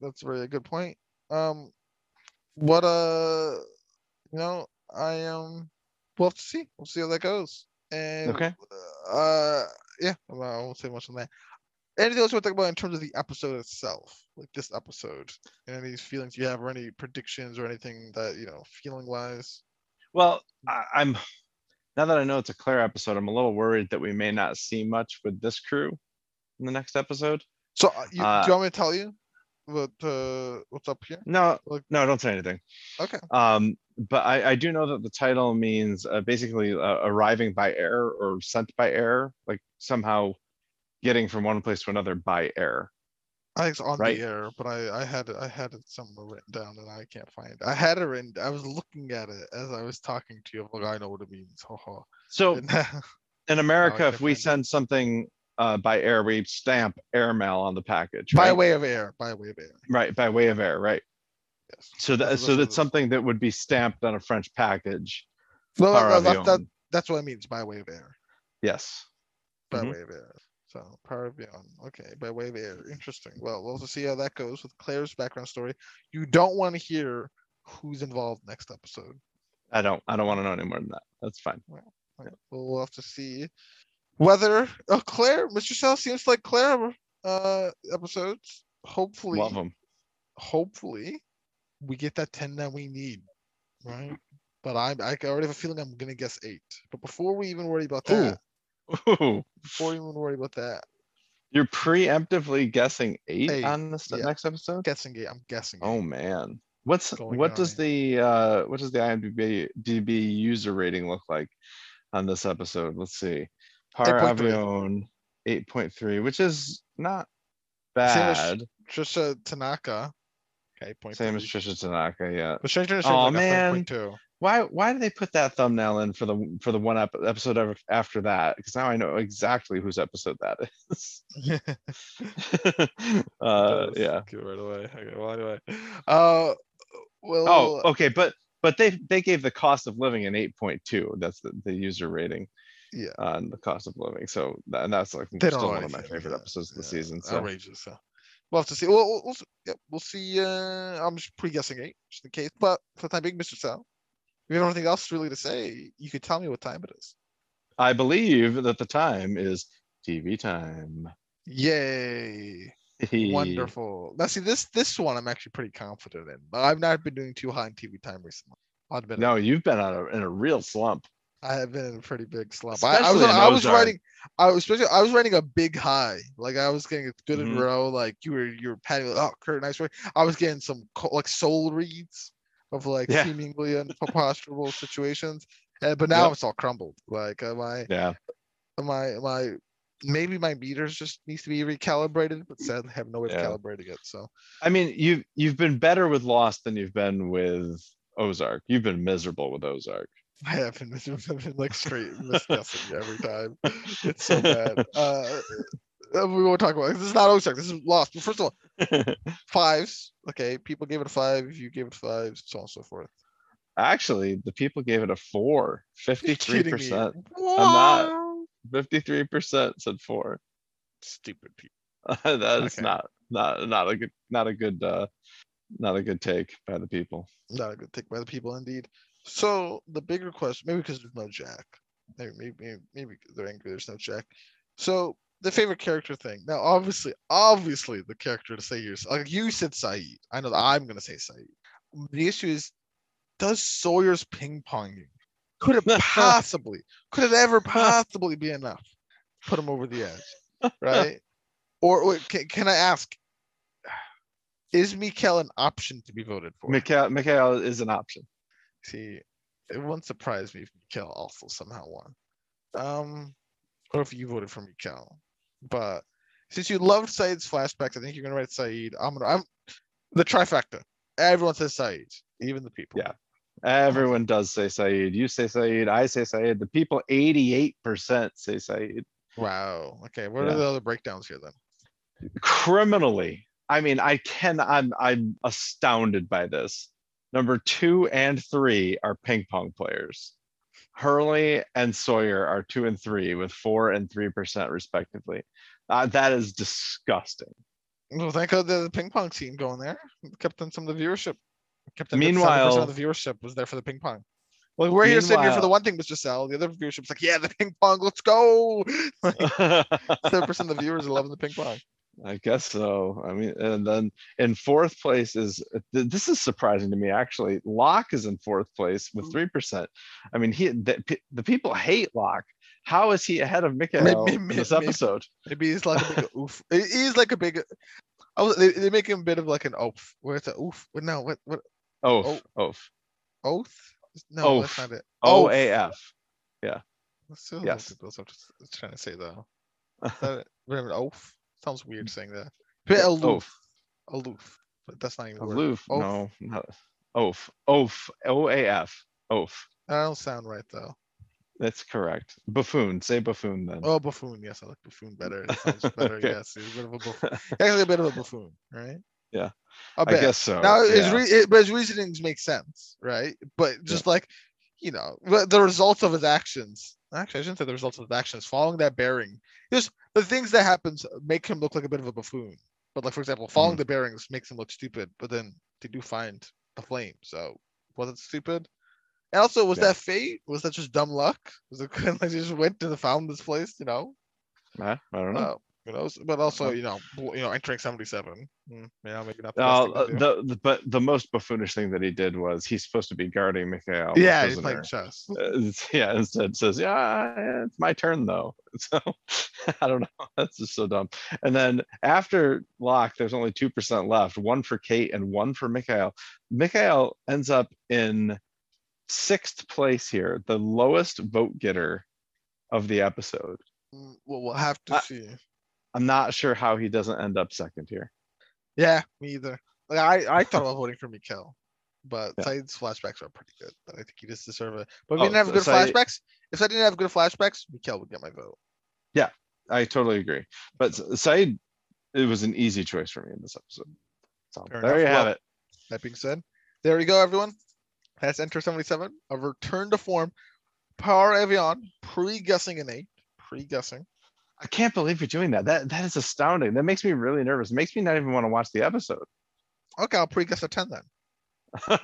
that's really a good point. Um, what uh, you know, I um, we'll have to see. We'll see how that goes. And Okay. uh, yeah, I won't say much on that. Anything else you want to talk about in terms of the episode itself, like this episode, and any feelings you have, or any predictions, or anything that you know, feeling wise? Well, I, I'm now that I know it's a Claire episode, I'm a little worried that we may not see much with this crew in the next episode. So, uh, you, Uh, do you want me to tell you what uh, what's up here? No, Like- no, don't say anything. Okay. Um, but I, I do know that the title means uh, basically uh, arriving by air or sent by air, like somehow getting from one place to another by air. I think it's on Right. the air, but I I had I had it somewhere written down and I can't find it. I had it written. I was looking at it as I was talking to you. I'm like, I know what it means. Ha ha. So in America, if we find it. send something uh, by air, we stamp airmail on the package. by right? way of air. By way of air. right by way of air right Yes. so that That's- so that's what that's it is. something that would be stamped on a french package no, that, that, that's what it means. By way of air. yes By Mhm. way of air. So par avion. Okay. By way of air. Interesting. Well, we'll have to see how that goes with Claire's background story. You don't want to hear who's involved next episode. i don't i don't want to know any more than that that's fine Okay, Well, we'll have to see whether oh Claire, Mr. Sal seems like Claire uh episodes. Hopefully, love them hopefully, we get that 10 that we need. Right. But I I already have a feeling I'm gonna guess eight. But before we even worry about that, Ooh, before we even worry about that, you're preemptively guessing eight, Eight, on this yeah. next episode guessing eight, I'm guessing. Oh man what's Going what does the uh what does the imdb DB user rating look like on this episode let's see par 8.3. avion 8.3 which is not Same as- bad Tricia Tanaka. Okay, point same as tricia tanaka yeah But Stranger Things Aw, like a man. 7.2. why why did they put that thumbnail in for the for the one ep- episode of- after that because now i know exactly whose episode that is uh Does. yeah Okay, right away. Okay, well, anyway. Uh, well, oh okay but but they, they gave the cost of living an eight point two. That's the, the user rating. Yeah. On the cost of living. So tha- and that's like They don't still know one of my anything, favorite yeah, episodes of the yeah, season. So Outrageous. So we'll have to see. We'll, we'll, we'll, yeah, we'll see. Uh, I'm just pre-guessing eight, just in case. But for the time being, Mr. Sal, if you have anything else really to say, you could tell me what time it is. I believe that the time is TV time. Yay! Wonderful. Now, see this this one I'm actually pretty confident in. I've not been doing too high in TV time recently. Admit it. No, you've been on a, in a real slump. I have been in a pretty big slump. I, I was I was writing I was especially I was writing a big high. Like I was getting a good in Mhm. row. Like you were you were patting oh Kurt nice work. I was getting some like soul reads of like Yeah. seemingly impossible situations. Uh, but now Yep. it's all crumbled. Like am I Yeah. am I maybe my meters just needs to be recalibrated, but sadly have no way Yeah. of calibrating it. So I mean, you've you've been better with Lost than you've been with Ozark. You've been miserable with Ozark. I have been, I've been like straight misguessing every time. It's so bad. Uh, uh, we won't talk about it. This is not Ozark. This is Lost. But first of all, fives. Okay, people gave it a five. You gave it fives, so on and so forth. Actually, the people gave it a four. 53 kidding me. percent. What? not. 53 percent said four. Stupid people. that is Okay. not not not a good not a good uh not a good take by the people. Not a good take by the people, indeed. So the bigger question, maybe because there's no Jack. Maybe maybe maybe, maybe they're angry. There's no Jack. So the favorite character thing. Now, obviously, obviously, the character to say yours. Like you said, Saeed. I know that I'm gonna say Saeed. The issue is, does Sawyer's ping ponging could it possibly, could it ever possibly be enough? to Put him over the edge, right? or wait, can, can I ask? Is Mikhail an option to be voted for? Mikhail Mikhail is an option. See, it wouldn't surprise me if Mikhail also somehow won. Um, or if you voted for Mikhail. But since you loved Saeed's flashbacks, I think you're gonna write Saeed. I'm gonna I'm the trifecta. Everyone says Saeed, even the people. Yeah. Everyone does say Saeed. You say Saeed. I say Saeed. The people 88% say Saeed. Wow. Okay. What Yeah. are the other breakdowns here then? Criminally, I mean, I can. I'm I'm astounded by this. Number two and three are ping pong players. Hurley and Sawyer are two and three with four and three percent respectively. Uh, that is disgusting. Well, thank God the ping pong team going there. It kept in some of the viewership. It Kept in Meanwhile- of the viewership was there for the ping pong. Well, we're here sitting here for the one thing, Mr. Sal. The other viewership's like, yeah, the ping pong, let's go. Seven percent of the viewers are loving the ping pong. I guess so. I mean, and then in fourth place is th- this is surprising to me actually. Locke is in fourth place with hmm. three percent. I mean, he the, the people hate Locke. How is he ahead of Mikhail may- in this maybe- episode? Maybe he's like a big oof. He's like a big. Oh, they, they make him a bit of like an oaf. Where it's a oof. What no? What what Oaf, oaf, oh. oath? No, that's not it. Oaf. A F. That's still yes. That's what I was trying to say though. Is that it? Oaf. Sounds weird saying that. Bit aloof. Oaf, Aloof. But that's not even a word. No, not oaf, oaf, O A F, oaf. That don't sound right though. That's correct. Buffoon. Say buffoon then. Oh, buffoon. Yes, I like buffoon better. It sounds better. Okay. Yes, he's a bit of a buffoon. Actually, a bit of a buffoon, right? Yeah. I guess so. now his yeah. re- it, but his reasonings make sense, right? But just like you know, the results of his actions. Actually, I shouldn't say the results of his actions. Following that bearing, just the things that happens make him look like a bit of a buffoon. But like for example, following Mm-hmm. the bearings makes him look stupid. But then they do find the flame. So was it stupid? And also, was Yeah. that fate? Was that just dumb luck? Was it like they just went to the found this place? You know, Huh? I don't know. uh, who knows? But also, you know, you know, entering seventy-seven. Hmm, you know, maybe not. The Uh, thing to do. the, the but the most buffoonish thing that he did was he's supposed to be guarding Mikhail. yeah, he's playing chess. Uh, yeah, instead says, yeah, it's my turn though. So I don't know. That's just so dumb. And then after Locke, there's only two percent left, one for Kate and one for Mikhail. Mikhail ends up in sixth place here, the lowest vote getter of the episode. Mm, Well, we'll have to Uh, see. I'm not sure how he doesn't end up second here. Yeah, me either. Like, I, I thought about voting for Mikhail, but Yeah. Saeed's flashbacks are pretty good. But I think he just deserve it. But if Oh, he didn't have so good Saeed- flashbacks, if I didn't have good flashbacks, Mikhail would get my vote. Yeah, I totally agree. But Saeed, it was an easy choice for me in this episode. So Fair there enough. you have Well, it. That being said, there you go, everyone. That's Enter 77, a return to form. Par Avion, pre-guessing an eight. Pre-guessing. I can't believe you're doing that. That that is astounding. That makes me really nervous. It makes me not even want to watch the episode. Okay, I'll pre-guess a 10 then.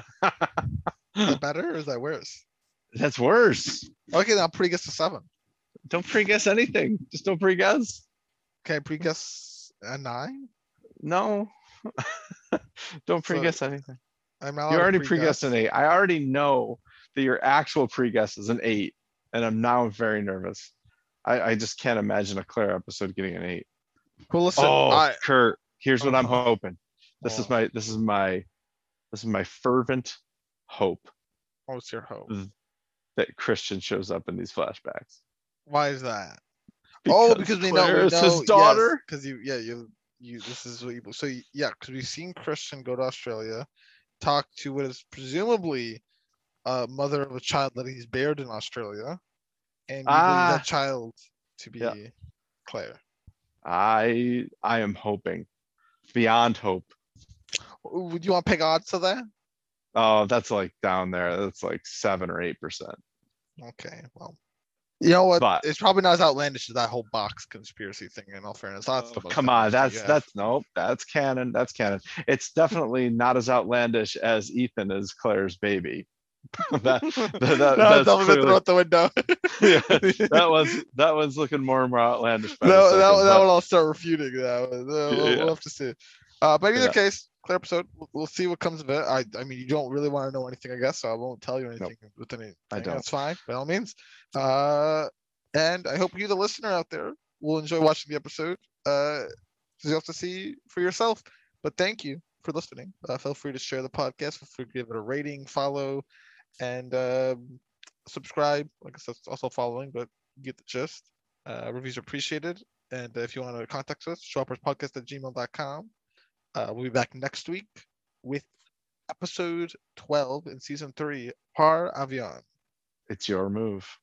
Is that better or is that worse? That's worse. Okay, then I'll pre-guess a seven. Don't pre-guess anything. Just don't pre-guess. Okay, pre-guess a nine. No. don't pre-guess anything. I'm You already pre-guessed an eight. I already know that your actual pre-guess is an eight, and I'm now very nervous. I, I just can't imagine a Claire episode getting an eight. Well, listen, Oh, I, Kurt, here's what I'm Uh-huh. hoping. This is Oh. my, this is my, this is my fervent hope what's your hope? that Christian shows up in these flashbacks. Why is that? oh, because we know, Claire we is know his daughter. Because you, yeah, you, you. This is what you. So yeah, because we've seen Christian go to Australia, talk to what is presumably a mother of a child that he's bared in Australia, and Ah. that child to be Yeah. Claire. I, I am hoping beyond hope. Would you want to pick odds to that? Oh, that's like down there. That's like seven or eight percent. Okay, well, you know what? But- it's probably not as outlandish as that whole box conspiracy thing. In all fairness, that's Oh, Come on, that's that's no, that's canon. That's canon. It's definitely not as outlandish as Ethan is Claire's baby. that, that- no, that's throw clearly- it the window. yeah, that was that was looking more and more outlandish. no, that, second, that but- one I'll start refuting that. one. We'll, yeah. we'll have to see. Uh, but in either Yeah. case, Claire episode. We'll, we'll see what comes of it. I, I mean, you don't really want to know anything, I guess, so I won't tell you anything with any. I don't. That's fine, by all means. Uh, and I hope you, the listener out there, will enjoy watching the episode. Uh, you have to see for yourself. But thank you for listening. Uh, feel free to share the podcast. Feel free to give it a rating, follow, and um, subscribe. Like I said, also following, but get the gist. Uh, reviews are appreciated. And if you want to contact us, showupperspodcast at gmail.com. Uh, we'll be back next week with episode 12 in season three, Par Avion. It's your move.